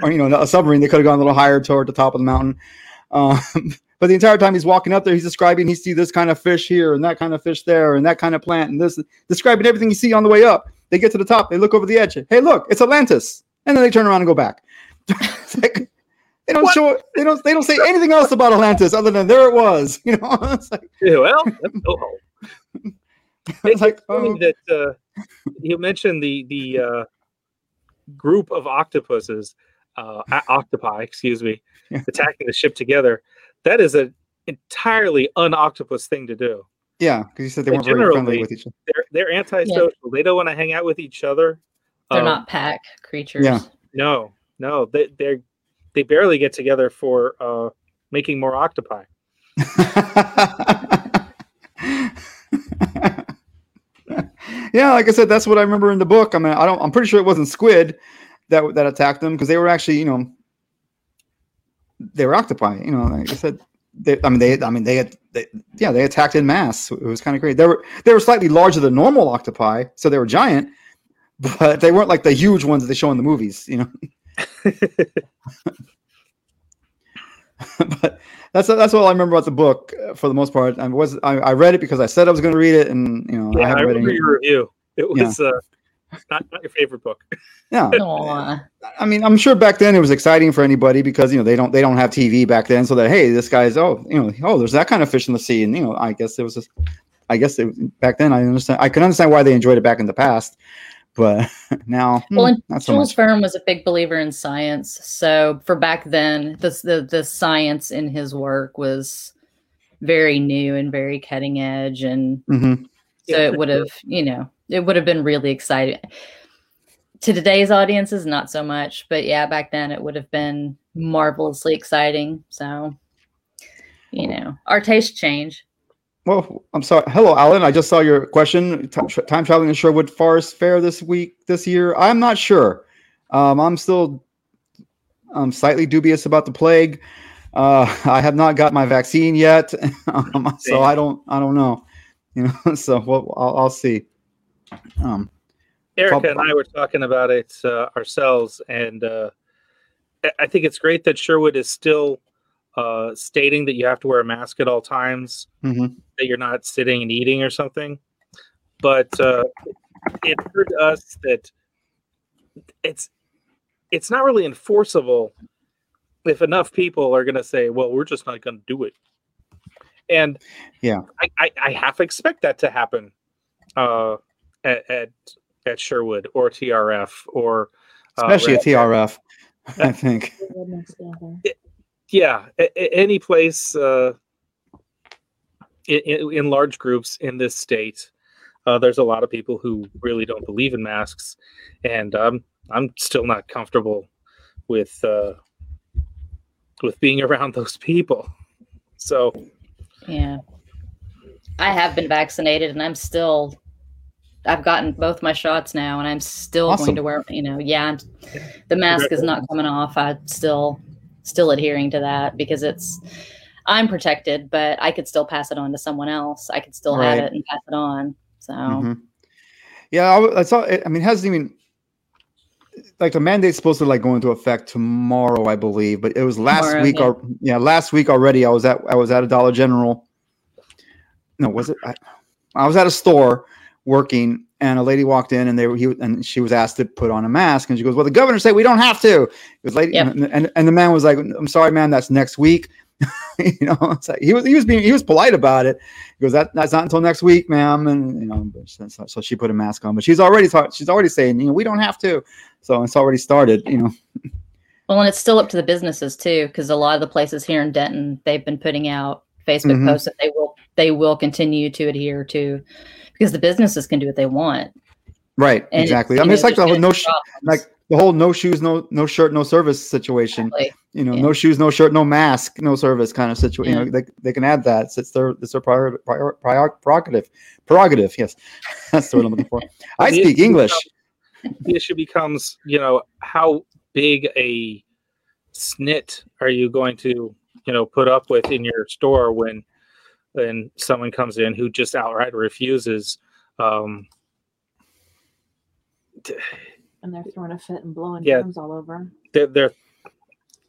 or you know, a submarine, they could have gone a little higher toward the top of the mountain. Um, but the entire time he's walking up there, he's describing he see this kind of fish here and that kind of fish there and that kind of plant and this, describing everything you see on the way up. They get to the top, they look over the edge. Hey, look, it's Atlantis, and then they turn around and go back. It's like, they don't What? show they don't they don't say anything else about Atlantis other than there it was. You know, it's like, Yeah, well, let's go home. it's like funny oh, that uh, you mentioned the the uh, group of octopuses, uh, octopi, excuse me, Yeah. attacking the ship together. That is an entirely un-octopus thing to do. yeah, because you said they But weren't very friendly generally- with each other. They're they're antisocial. They don't want to hang out with each other. They're Um, not pack creatures. yeah. No, no, they they they barely get together for uh, making more octopi. yeah, like I said, that's what I remember in the book. I mean, I don't. I'm pretty sure it wasn't squid that that attacked them because they were actually, you know, they were octopi. You know, like I said, they, I mean, they, I mean, they had, they, yeah, they attacked in mass. It was kind of great. They were they were slightly larger than normal octopi, so they were giant, but they weren't like the huge ones that they show in the movies, you know. but that's that's all I remember about the book uh, for the most part. I was I, I read it because I said I was going to read it, and you know I yeah, I, haven't read remember it. your review. It Yeah. was uh, not, not your favorite book. Yeah, Aw. I mean, I'm sure back then it was exciting for anybody because you know they don't they don't have TV back then, so that hey, this guy's oh you know oh there's that kind of fish in the sea, and you know I guess it was just I guess it, back then I understand I can understand why they enjoyed it back in the past, but now Well, hmm, and not so Jules. Verne was a big believer in science, so for back then, the the the science in his work was very new and very cutting edge, and hmm so it would have you know it would have been really exciting. To today's audiences, not so much, but yeah, back then it would have been marvelously exciting. So, you know, our tastes change. Well, I'm sorry. Hello, Alan. I just saw your question. Ti- tra- Time traveling in Sherwood Forest Fair this week, this year. I'm not sure. Um, I'm still um, slightly dubious about the plague. Uh, I have not got my vaccine yet, um, so I don't. I don't know. You know, so well, I'll, I'll see. Um, Erica and I were talking about it uh, ourselves, and uh, I think it's great that Sherwood is still uh, stating that you have to wear a mask at all times, mhm. that you're not sitting and eating or something. But uh, it occurred to us that it's it's not really enforceable if enough people are going to say, "Well, we're just not going to do it." And Yeah. I, I, I half expect that to happen uh, at, at at Sherwood or TRF or uh, especially at TRF, I think. Yeah a- a- any place uh, in, in, in large groups in this state uh, there's a lot of people who really don't believe in masks and um, i'm still not comfortable with uh, with being around those people so Yeah. I have been vaccinated and I'm still I've gotten both my shots now and I'm still Awesome. going to wear, you know, yeah, the mask is not coming off. I still still adhering to that because it's I'm protected, but I could still pass it on to someone else. I could still Right. have it and pass it on. So Mhm. Yeah, I saw. it- I mean, it hasn't even like the mandate's supposed to like go into effect tomorrow, I believe. But it was last Tomorrow, week. yeah. Or yeah, last week already. I was at I was at a Dollar General. No, was it? I, I was at a store working, and a lady walked in, and they were he and she was asked to put on a mask, and she goes, "Well, the governor said we don't have to." It was lady, Yep. and, and and the man was like, "I'm sorry, man, that's next week." you know, it's like he was he was being he was polite about it. He goes, that, that's not until next week, ma'am. And, you know, but so, so- she put a mask on, but she's already, talk, she's already saying, you know, we don't have to. So it's already started, you know. well and it's still up to the businesses too, because a lot of the places here in Denton, they've been putting out Facebook Mhm. posts that they will they will continue to adhere to because the businesses can do what they want. Right. And exactly. you I mean, know, it's like the whole no, sh- like the whole no shoes, no, no shirt, no service situation, Exactly. you know, Yeah. no shoes, no shirt, no mask, no service kind of situation. Yeah. You know, they, they can add that. It's, it's their, it's their prior, prior, prior, prerogative, prerogative. Yes. That's the word I'm looking for. I speak issue English. the issue becomes you know how big a snit are you going to you know put up with in your store when when someone comes in who just outright refuses um t- And they're throwing a fit and blowing Yeah. germs all over. they're, they're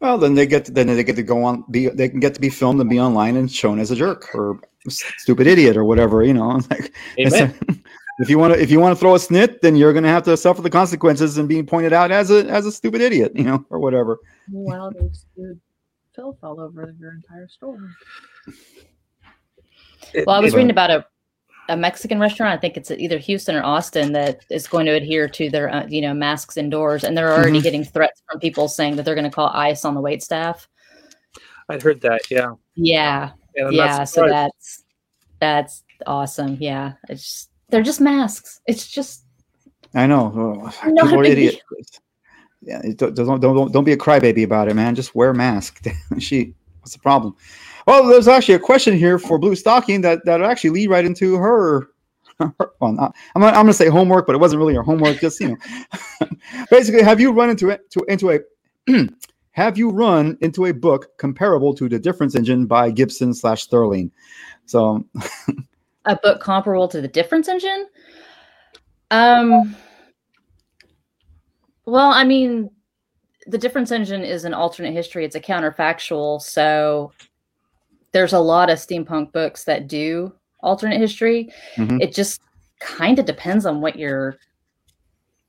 Well, then they get to, then they get to go on. Be they can get to be filmed and be online and shown as a jerk or stupid idiot or whatever. You know, like amen. if you want to if you want to throw a snit, then you're going to have to suffer the consequences and being pointed out as a as a stupid idiot. You know, or whatever. Meanwhile, they've spewed filth all over your entire store. It- Well, I was reading about a, a Mexican restaurant. I think it's either Houston or Austin that is going to adhere to their uh, you know masks indoors, and they're already Mhm. getting threats from people saying that they're going to call ICE on the wait staff. i'd heard that yeah Yeah, and I'm not yeah. So that's that's awesome. Yeah, it's just, they're just masks. It's just I know. Oh, Not people are idiots. Yeah, don't, don't don't don't be a crybaby about it, man. Just wear a mask. she, what's the problem? Well, there's actually a question here for Blue Stocking that that actually lead right into her. well, not, I'm not, I'm gonna say homework, but it wasn't really her homework. Just you know, basically, have you run into it to into a have you run into a book comparable to the Difference Engine by Gibson slash Sterling? So a book comparable to the difference engine. Um, Well, I mean, the difference engine is an alternate history. It's a counterfactual. So there's a lot of steampunk books that do alternate history. Mhm. It just kind of depends on what you're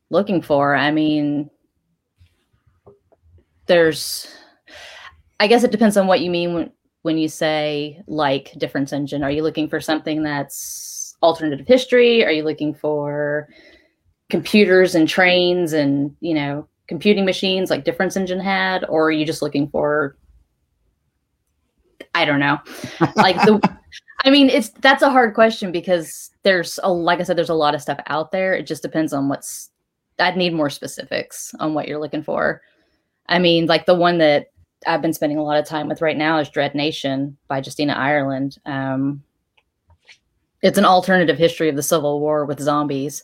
looking for. I mean, there's, I guess it depends on what you mean when, when you say like difference engine. Are you looking for something that's alternative history? Are you looking for computers and trains and, you know, computing machines like difference engine had? Or are you just looking for, I don't know, like the, I mean, it's that's a hard question because there's a like I said, there's a lot of stuff out there. It just depends on what's. I'd need more specifics on what you're looking for. I mean, like the one that I've been spending a lot of time with right now is Dread Nation by Justina Ireland. Um, it's an alternative history of the Civil War with zombies,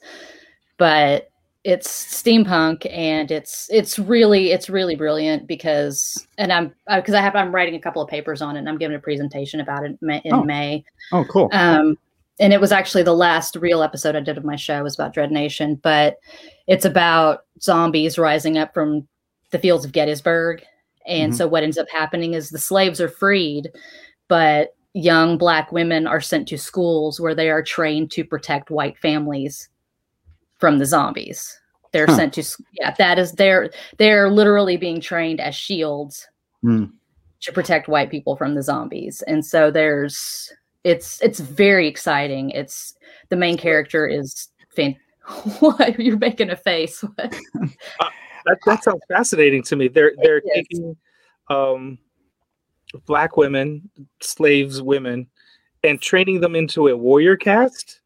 but it's steampunk and it's it's really it's really brilliant because and I'm because I have I'm writing a couple of papers on it and I'm giving a presentation about it in Oh. May. Oh, cool. Um, and it was actually the last real episode I did of my show was about Dread Nation, but it's about zombies rising up from the fields of Gettysburg. And Mhm. so what ends up happening is the slaves are freed, but young black women are sent to schools where they are trained to protect white families from the zombies. They're Huh. sent to yeah, that is they're they're literally being trained as shields Hmm. to protect white people from the zombies. And so there's it's it's very exciting. It's the main character is fan- what you're making a face. What? That, that sounds fascinating to me. They're they're is. taking um, black women, slaves, women, and training them into a warrior caste.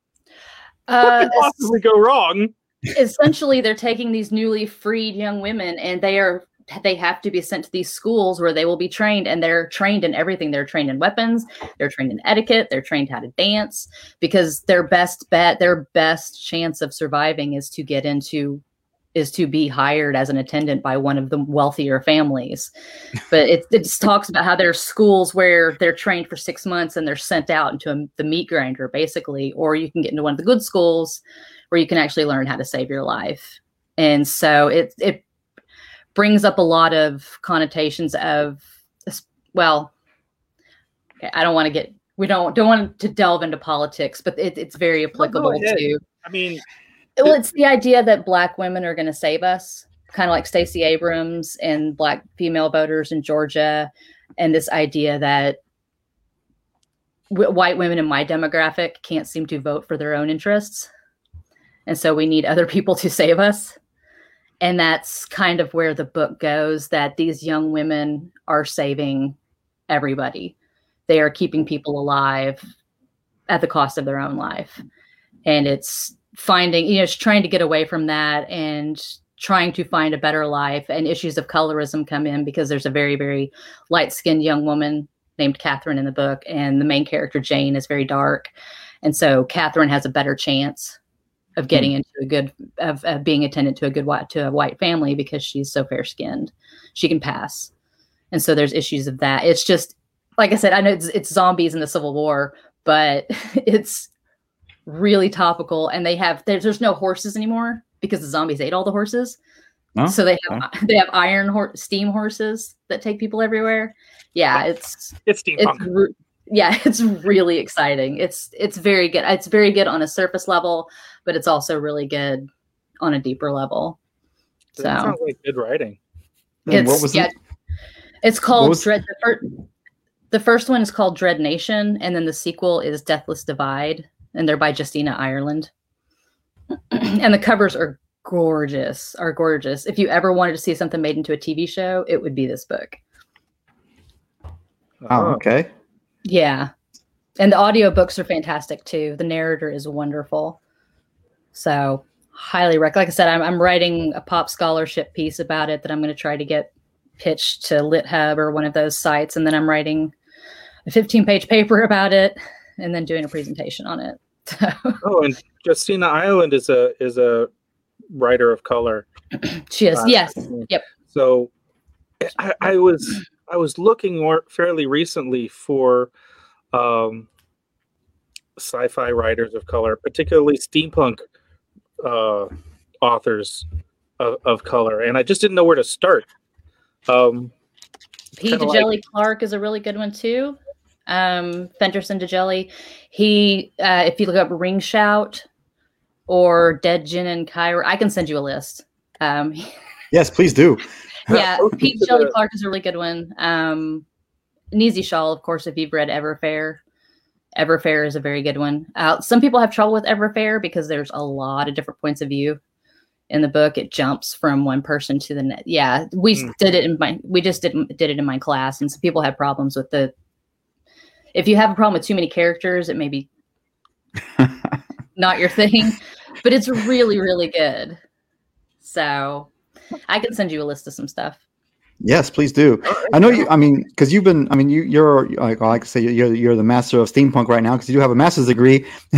What Uh, could possibly go wrong? essentially they're taking these newly freed young women and they are they have to be sent to these schools where they will be trained and they're trained in everything they're trained in weapons they're trained in etiquette they're trained how to dance because their best bet their best chance of surviving is to get into is to be hired as an attendant by one of the wealthier families but it, it just talks about how there's schools where they're trained for six months and they're sent out into a, the meat grinder basically or you can get into one of the good schools where you can actually learn how to save your life. And so it it brings up a lot of connotations of well, I don't want to get we don't don't want to delve into politics, but it, it's very applicable ahead. to I mean, well, it's the idea that black women are going to save us, kind of like Stacey Abrams and black female voters in Georgia, and this idea that w- white women in my demographic can't seem to vote for their own interests, and so we need other people to save us. And that's kind of where the book goes. That these young women are saving everybody. They are keeping people alive at the cost of their own life, and it's finding you know trying to get away from that and trying to find a better life and issues of colorism come in because there's a very very light skinned young woman named catherine in the book and the main character jane is very dark. And so catherine has a better chance of getting hmm. into a good of, of being attended to a good white to a white family because she's so fair skinned she can pass. And so there's issues of that. It's just like i said i know it's, it's zombies in the civil war but it's really topical and they have there's, there's no horses anymore because the zombies ate all the horses. Oh, so they have they have iron hor- steam horses that take people everywhere. Yeah it's it's it's steampunk. re- yeah it's really exciting. It's it's very good it's very good on a surface level but it's also really good on a deeper level. So. That sounds like good writing. And it's what was yeah it? it's called was- dread the, fir- the first one is called dread nation and then the sequel is deathless divide and they're by justina ireland. And the covers are gorgeous are gorgeous. If you ever wanted to see something made into a tv show it would be this book. Oh, uh-huh. okay. yeah. And the audiobooks are fantastic too. The narrator is wonderful. So highly rec like i said i'm, I'm writing a pop scholarship piece about it that i'm going to try to get pitched to lithub or one of those sites and then i'm writing a 15 page paper about it and then doing a presentation on it. so Oh, and Justina Ireland is a is a writer of color. she is Uh, yes Yep. So I, I was I was looking more fairly recently for um, sci-fi writers of color, particularly steampunk uh, authors of, of color, and I just didn't know where to start. Um, P. Kinda like- Clark is a really good one too. Um, Phenderson Djèlí. He, uh, if you look up Ring Shout or Dead Djinn and Cairo, I can send you a list. Um, Yes, please do. yeah, P. Djèlí Clark is a really good one. Um, Nisi Shawl, of course, if you've read Everfair. Everfair is a very good one. Uh, some people have trouble with Everfair because there's a lot of different points of view in the book. It jumps from one person to the next. Yeah, we Mm. did it in my we just did did it in my class, and some people have problems with the. If you have a problem with too many characters, it may be not your thing, but it's really really good. So, I can send you a list of some stuff. Yes, please do. I know you. I mean, because you've been. I mean, you, you're like I like to say you're you're the master of steampunk right now because you do have a master's degree,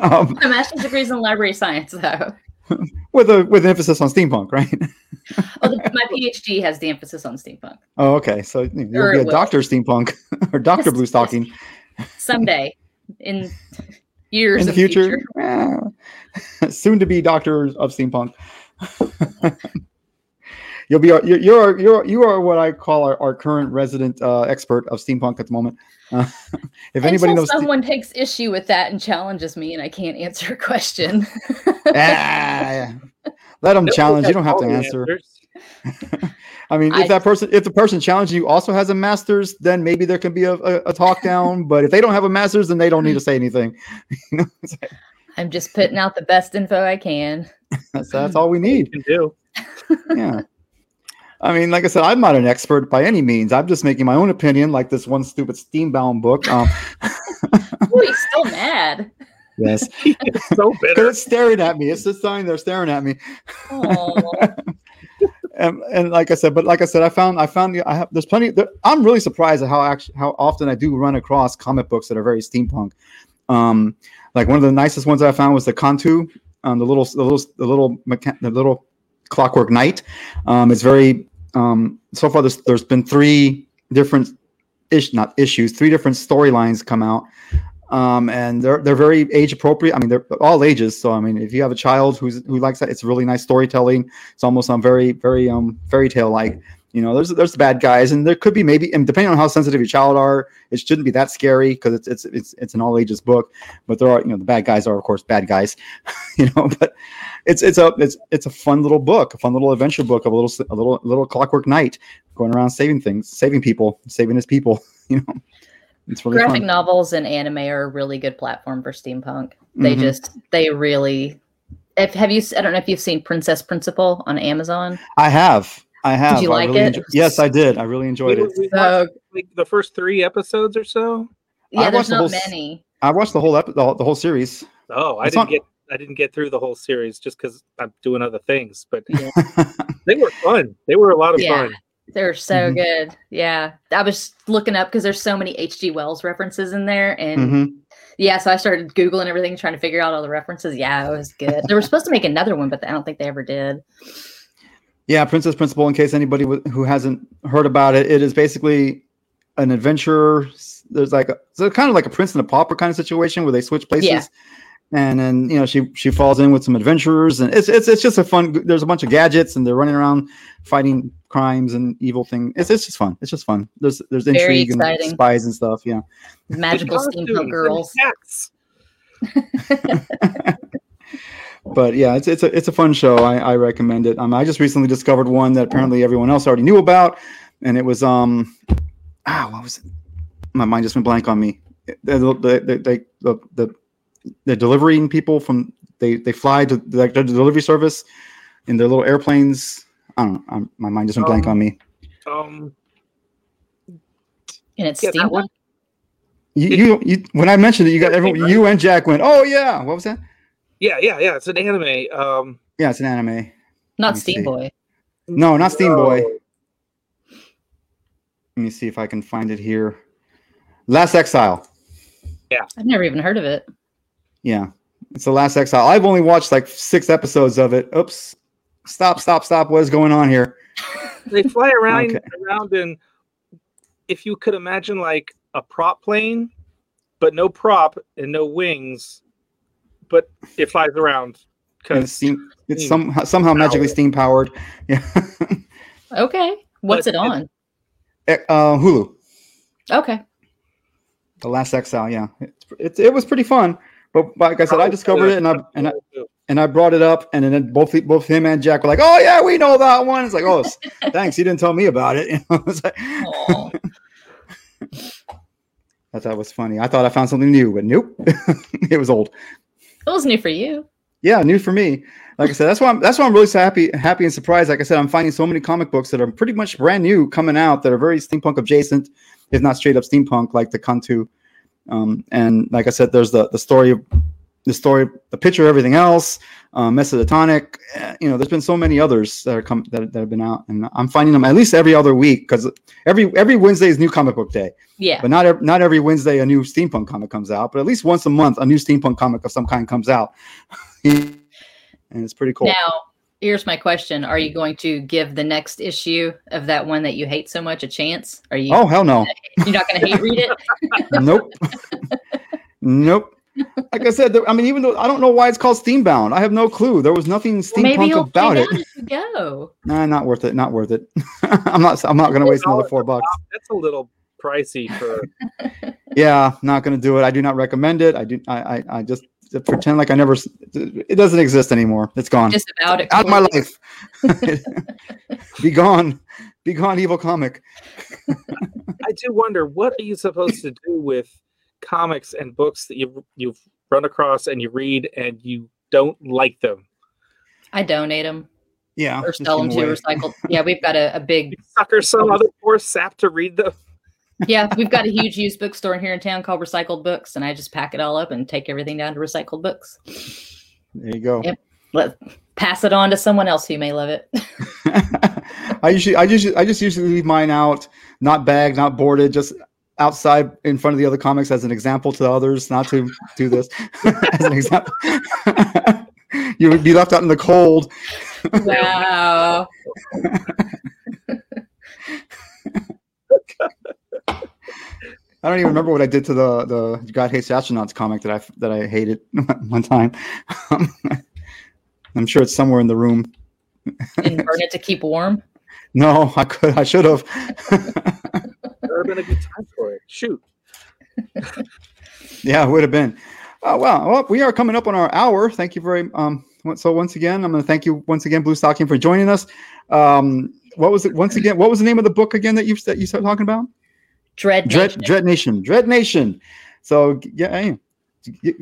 um, My master's degree is in library science, though. with a with an emphasis on steampunk, right? Oh, my PhD has the emphasis on steampunk. Oh, okay. So you'll Or be a doctor steampunk or doctor blue stocking Someday, in years in the of future. Eh, soon to be doctor of steampunk. You'll be our- you're you're you're you are what I call our, our current resident uh, expert of steampunk at the moment. Uh, if anybody Until knows, ste- someone takes issue with that and challenges me, and I can't answer a question. ah, let them nobody challenge. You don't have to answer. I mean, if I- that person, if the person challenging you also has a master's, then maybe there can be a, a, a talk down. but if they don't have a master's, then they don't need to say anything. you know, like, I'm just putting out the best info I can. that's, that's all we need. You can do. Yeah. I mean, like I said, I'm not an expert by any means. I'm just making my own opinion, like this one stupid Steambound book. Um, Oh, he's still mad. yes, It's so bitter. it's staring at me. It's just standing there staring at me. And, and like I said, but like I said, I found I found I have there's plenty. There, I'm really surprised at how actually how often I do run across comic books that are very steampunk. Um, like one of the nicest ones I found was the Canto, um, the little the little the little mecha- the little Clockwork Knight. Um, it's very um, so far. There's there's been three different ish not issues, three different storylines come out. Um, and they're they're very age appropriate. I mean, they're all ages. So I mean, if you have a child who's who likes that, it's really nice storytelling. It's almost um very very um fairy tale like. You know, there's there's bad guys, and there could be maybe, and depending on how sensitive your child are, it shouldn't be that scary because it's it's it's it's an all ages book. But there are you know the bad guys are of course bad guys, you know. But it's it's a it's it's a fun little book, a fun little adventure book of a little a little little clockwork knight going around saving things, saving people, saving his people. You know, it's really graphic fun. novels and anime are a really good platform for steampunk. They Mhm. just they really. If have you? I don't know if you've seen Princess Principal on Amazon. I have. I have. Did you I like really it? enjo- yes, I did. I really enjoyed it. So like the first three episodes or so. yeah, I there's watched the not whole s- many. I watched the whole epi- the, whole- the whole series. Oh, I It's didn't on- get I didn't get through the whole series just because I'm doing other things. But Yeah. they were fun. They were a lot of Yeah. fun. They're so Mhm. good. Yeah. I was looking up because there's so many H.G. Wells references in there. And Mhm. yeah, so I started Googling everything, trying to figure out all the references. Yeah, it was good. they were supposed to make another one, but I don't think they ever did. Yeah, Princess Principal. In case anybody w- who hasn't heard about it, it is basically an adventure. There's like a, so kind of like a prince and a pauper kind of situation where they switch places. Yeah. And then you know she she falls in with some adventurers, and it's it's it's just a fun. There's a bunch of gadgets, and they're running around fighting crimes and evil things. It's it's just fun. It's just fun. There's there's intrigue and spies and stuff. Yeah. Magical Costumes steampunk girls. hats. but yeah, it's it's a it's a fun show. I, I recommend it. Um, I just recently discovered one that apparently everyone else already knew about, and it was um, ah, what was it? My mind just went blank on me. The the the the, the, the, the delivering people from they they fly to like the delivery service in their little airplanes. I don't know. Um, my mind just went blank Um, on me. Um, And it's Yeah, that one. You, you you when I mentioned it, you got everyone. You and Jack went. Oh yeah, what was that? Yeah, yeah, yeah. It's an anime. Um, Yeah, it's an anime. Not me see. Steam Boy. No, not Steam Boy. Let me see if I can find it here. Last Exile. Yeah. I've never even heard of it. Yeah, it's the Last Exile. I've only watched like six episodes of it. Oops. Stop, stop, stop. What is going on here? They fly around Okay. around in. If you could imagine like a prop plane, but no prop and no wings, but it flies around And it's steam. It's some somehow magically steam powered. Yeah. Okay. What's But- it on? uh, Hulu. Okay. The Last Exile. Yeah. It's, it's it was pretty fun. But like I said, I discovered it and I and I and I brought it up, and then both both him and Jack were like, "Oh yeah, we know that one." It's like, "Oh, thanks, you didn't tell me about it." You know, it's like, I thought it was funny. I thought I found something new, but nope, it was old. It was new for you. Yeah, new for me. Like I said, that's why I'm that's why I'm really happy happy and surprised. Like I said, I'm finding so many comic books that are pretty much brand new coming out that are very steampunk adjacent, if not straight up steampunk, like the Canto. Um, and like I said, there's the the story of the story, the picture, everything else, um, Mesotonic. eh, You know, there's been so many others that are come that, that have been out, and I'm finding them at least every other week because every every Wednesday is new comic book day. Yeah. But not ev- not every Wednesday a new steampunk comic comes out, but at least once a month a new steampunk comic of some kind comes out, and it's pretty cool. Now, here's my question: Are you going to give the next issue of that one that you hate so much a chance? Are you? oh hell no, You're not going to hate read it? nope, nope. Like I said, there- I mean, even though I don't know why it's called Steambound, I have no clue. There was nothing Well, maybe steampunk you'll about it. out as you go. Nah, not worth it. Not worth it. I'm not. I'm not going to waste another four bucks. That's a little pricey for. Yeah, not going to do it. I do not recommend it. I do. I. I, I just pretend like I never. It doesn't exist anymore. It's gone. Just about it. out of my life. Be gone. Be gone, evil comic. I do wonder what are you supposed to do with comics and books that you you've run across and you read and you don't like them. I donate them Yeah. or sell them give to 'em recycle. Yeah, we've got a, a big. You sucker some other poor sap to read them. Yeah, we've got a huge used bookstore here in town called Recycled Books, and I just pack it all up and take everything down to Recycled Books. There you go. Yep. Let pass it on to someone else who may love it. I usually, I just, I just usually leave mine out, not bagged, not boarded, just outside in front of the other comics as an example to others, not to do this as an example. you would be left out in the cold. wow. I don't even remember what I did to the the God Hates Astronauts comic that I that I hated one time. I'm sure it's somewhere in the room. And burn it to keep warm. No, I could, I should have. There would have been a good time for it. Shoot. yeah, it would have been. Oh wow! Well, we are coming up on our hour. Thank you very um. So once again, I'm going to thank you once again, Blue Stocking, for joining us. Um, what was it? Once again, what was the name of the book again that you that you started talking about? Dread. Dread Nation. Dread Nation. Dread Nation. So yeah, hey,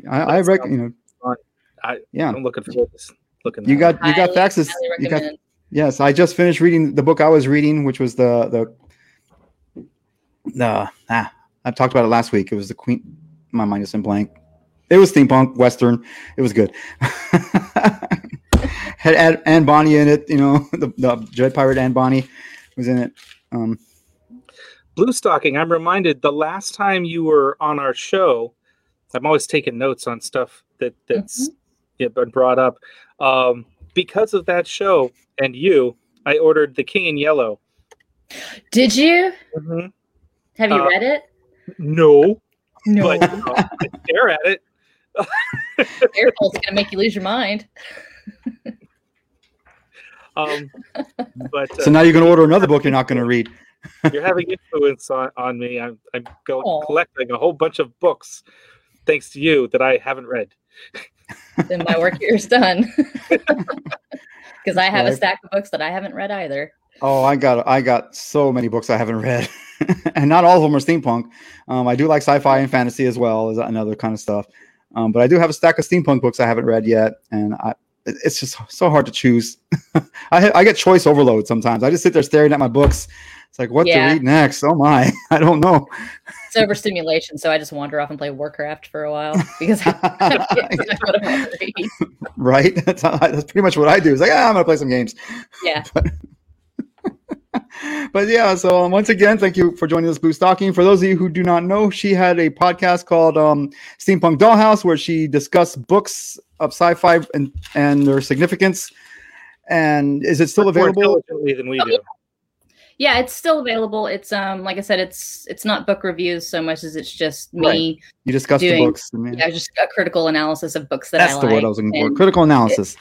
I, I reckon you know. I- yeah, I'm looking forward to looking. you got you got Highly, faxes. You got. Yes, I just finished reading the book I was reading, which was the the the ah I talked about it last week. It was the Queen. My mind is in blank. It was steampunk western. It was good. Had Anne, Anne Bonny in it. You know, the, the Dread Pirate Anne Bonny was in it. Um, Blue Stocking, I'm reminded the last time you were on our show, I'm always taking notes on stuff that that's yeah, been brought up. Um, because of that show and you, I ordered The King in Yellow. Did you? Mhm. Have you Uh, read it? No, No. but you know, I stare at it. Careful, it's gonna make you lose your mind. Um, but uh, so now you're going to order another book you're not going to read. you're having influence on, on me. I'm, I'm go- Aw. collecting a whole bunch of books thanks to you that I haven't read. Then my work here is done. Because I have a stack of books that I haven't read either. Oh, I got I got so many books I haven't read, and not all of them are steampunk. Um, I do like sci-fi and fantasy as well as another kind of stuff. Um, but I do have a stack of steampunk books I haven't read yet, and I it's just so hard to choose. I I get choice overload sometimes. I just sit there staring at my books. It's like what Yeah. to read next? Oh my, I don't know. It's overstimulation, so I just wander off and play Warcraft for a while because I that's what I want to read. right? That's, how- that's pretty much what I do. It's like ah, I'm gonna play some games. Yeah. but yeah, so um, once again, thank you for joining us, Blue Stocking. For those of you who do not know, she had a podcast called um, Steampunk Dollhouse where she discussed books of sci-fi and, and their significance. And is it still Much more available? than we do. Yeah, it's still available. It's um like I said, it's it's not book reviews so much as it's just me. You discussed the Doing- books. I Yeah, just a critical analysis of books that that's I the like. word I was looking for. Critical analysis.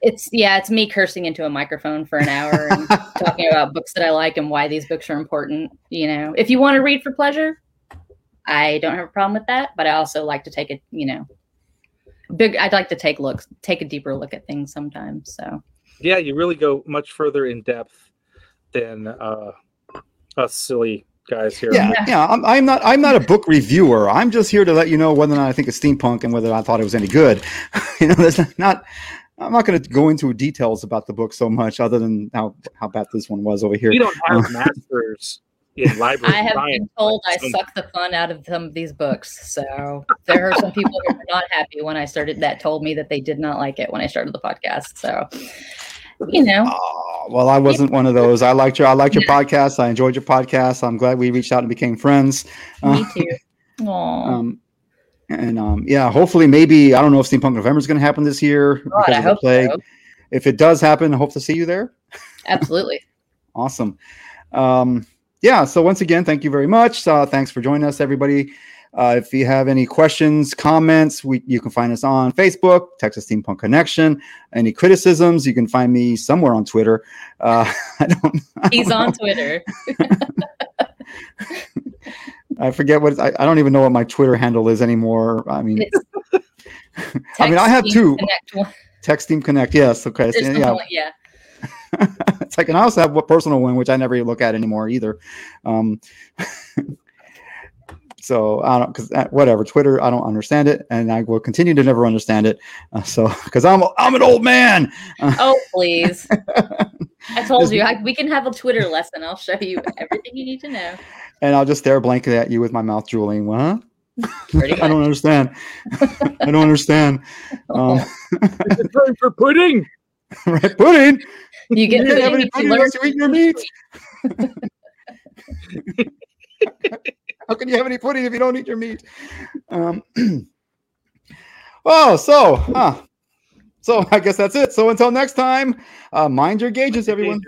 It's yeah, it's me cursing into a microphone for an hour and talking about books that I like and why these books are important. You know, if you want to read for pleasure, I don't have a problem with that. But I also like to take a you know, big. I'd like to take looks, take a deeper look at things sometimes. So Yeah, you really go much further in depth than uh, us silly guys here. Yeah, Yeah. yeah. I'm, I'm not. I'm not a book reviewer. I'm just here to let you know whether or not I think it's steampunk and whether I thought it was any good. you know, that's not. I'm not going to go into details about the book so much, other than how how bad this one was over here. We don't have um, masters in library I have science. been told I suck the fun out of some of these books. So there are some people who were not happy when I started. That told me that they did not like it when I started the podcast. So you know, Oh, well, I wasn't one of those. I liked your I liked your podcast. I enjoyed your podcast. I'm glad we reached out and became friends. me uh, too. Um, Aw. Um, and um, yeah, hopefully, maybe I don't know if Steampunk November is going to happen this year God, because I of the plague. so. If it does happen, I hope to see you there. Absolutely. Awesome. Um, yeah. So once again, thank you very much. Uh, thanks for joining us, everybody. Uh, if you have any questions, comments, we, you can find us on Facebook, Texas Steampunk Connection. Any criticisms, you can find me somewhere on Twitter. Uh, I don't. I He's don't on. Twitter. I forget what I, I don't even know what my Twitter handle is anymore. I mean, I mean, I have two. Connect. Text Team Connect. Yes. Okay. So, yeah. one- yeah. it's like, and I also have a personal one, which I never look at anymore either. Um, so I don't, because whatever Twitter, I don't understand it, and I will continue to never understand it. Uh, so because I'm I'm an old man. Oh please! I told you I, we can have a Twitter lesson. I'll show you everything you need to know. And I'll just stare blankly at you with my mouth drooling. What? I don't understand. I don't understand. Um, Is it time for pudding? right, pudding. You get You have any pudding unless you eat your meat? How can you have any pudding if you don't eat your meat? Um, oh, so, huh. So I guess that's it. So until next time, uh, mind your gauges, everyone.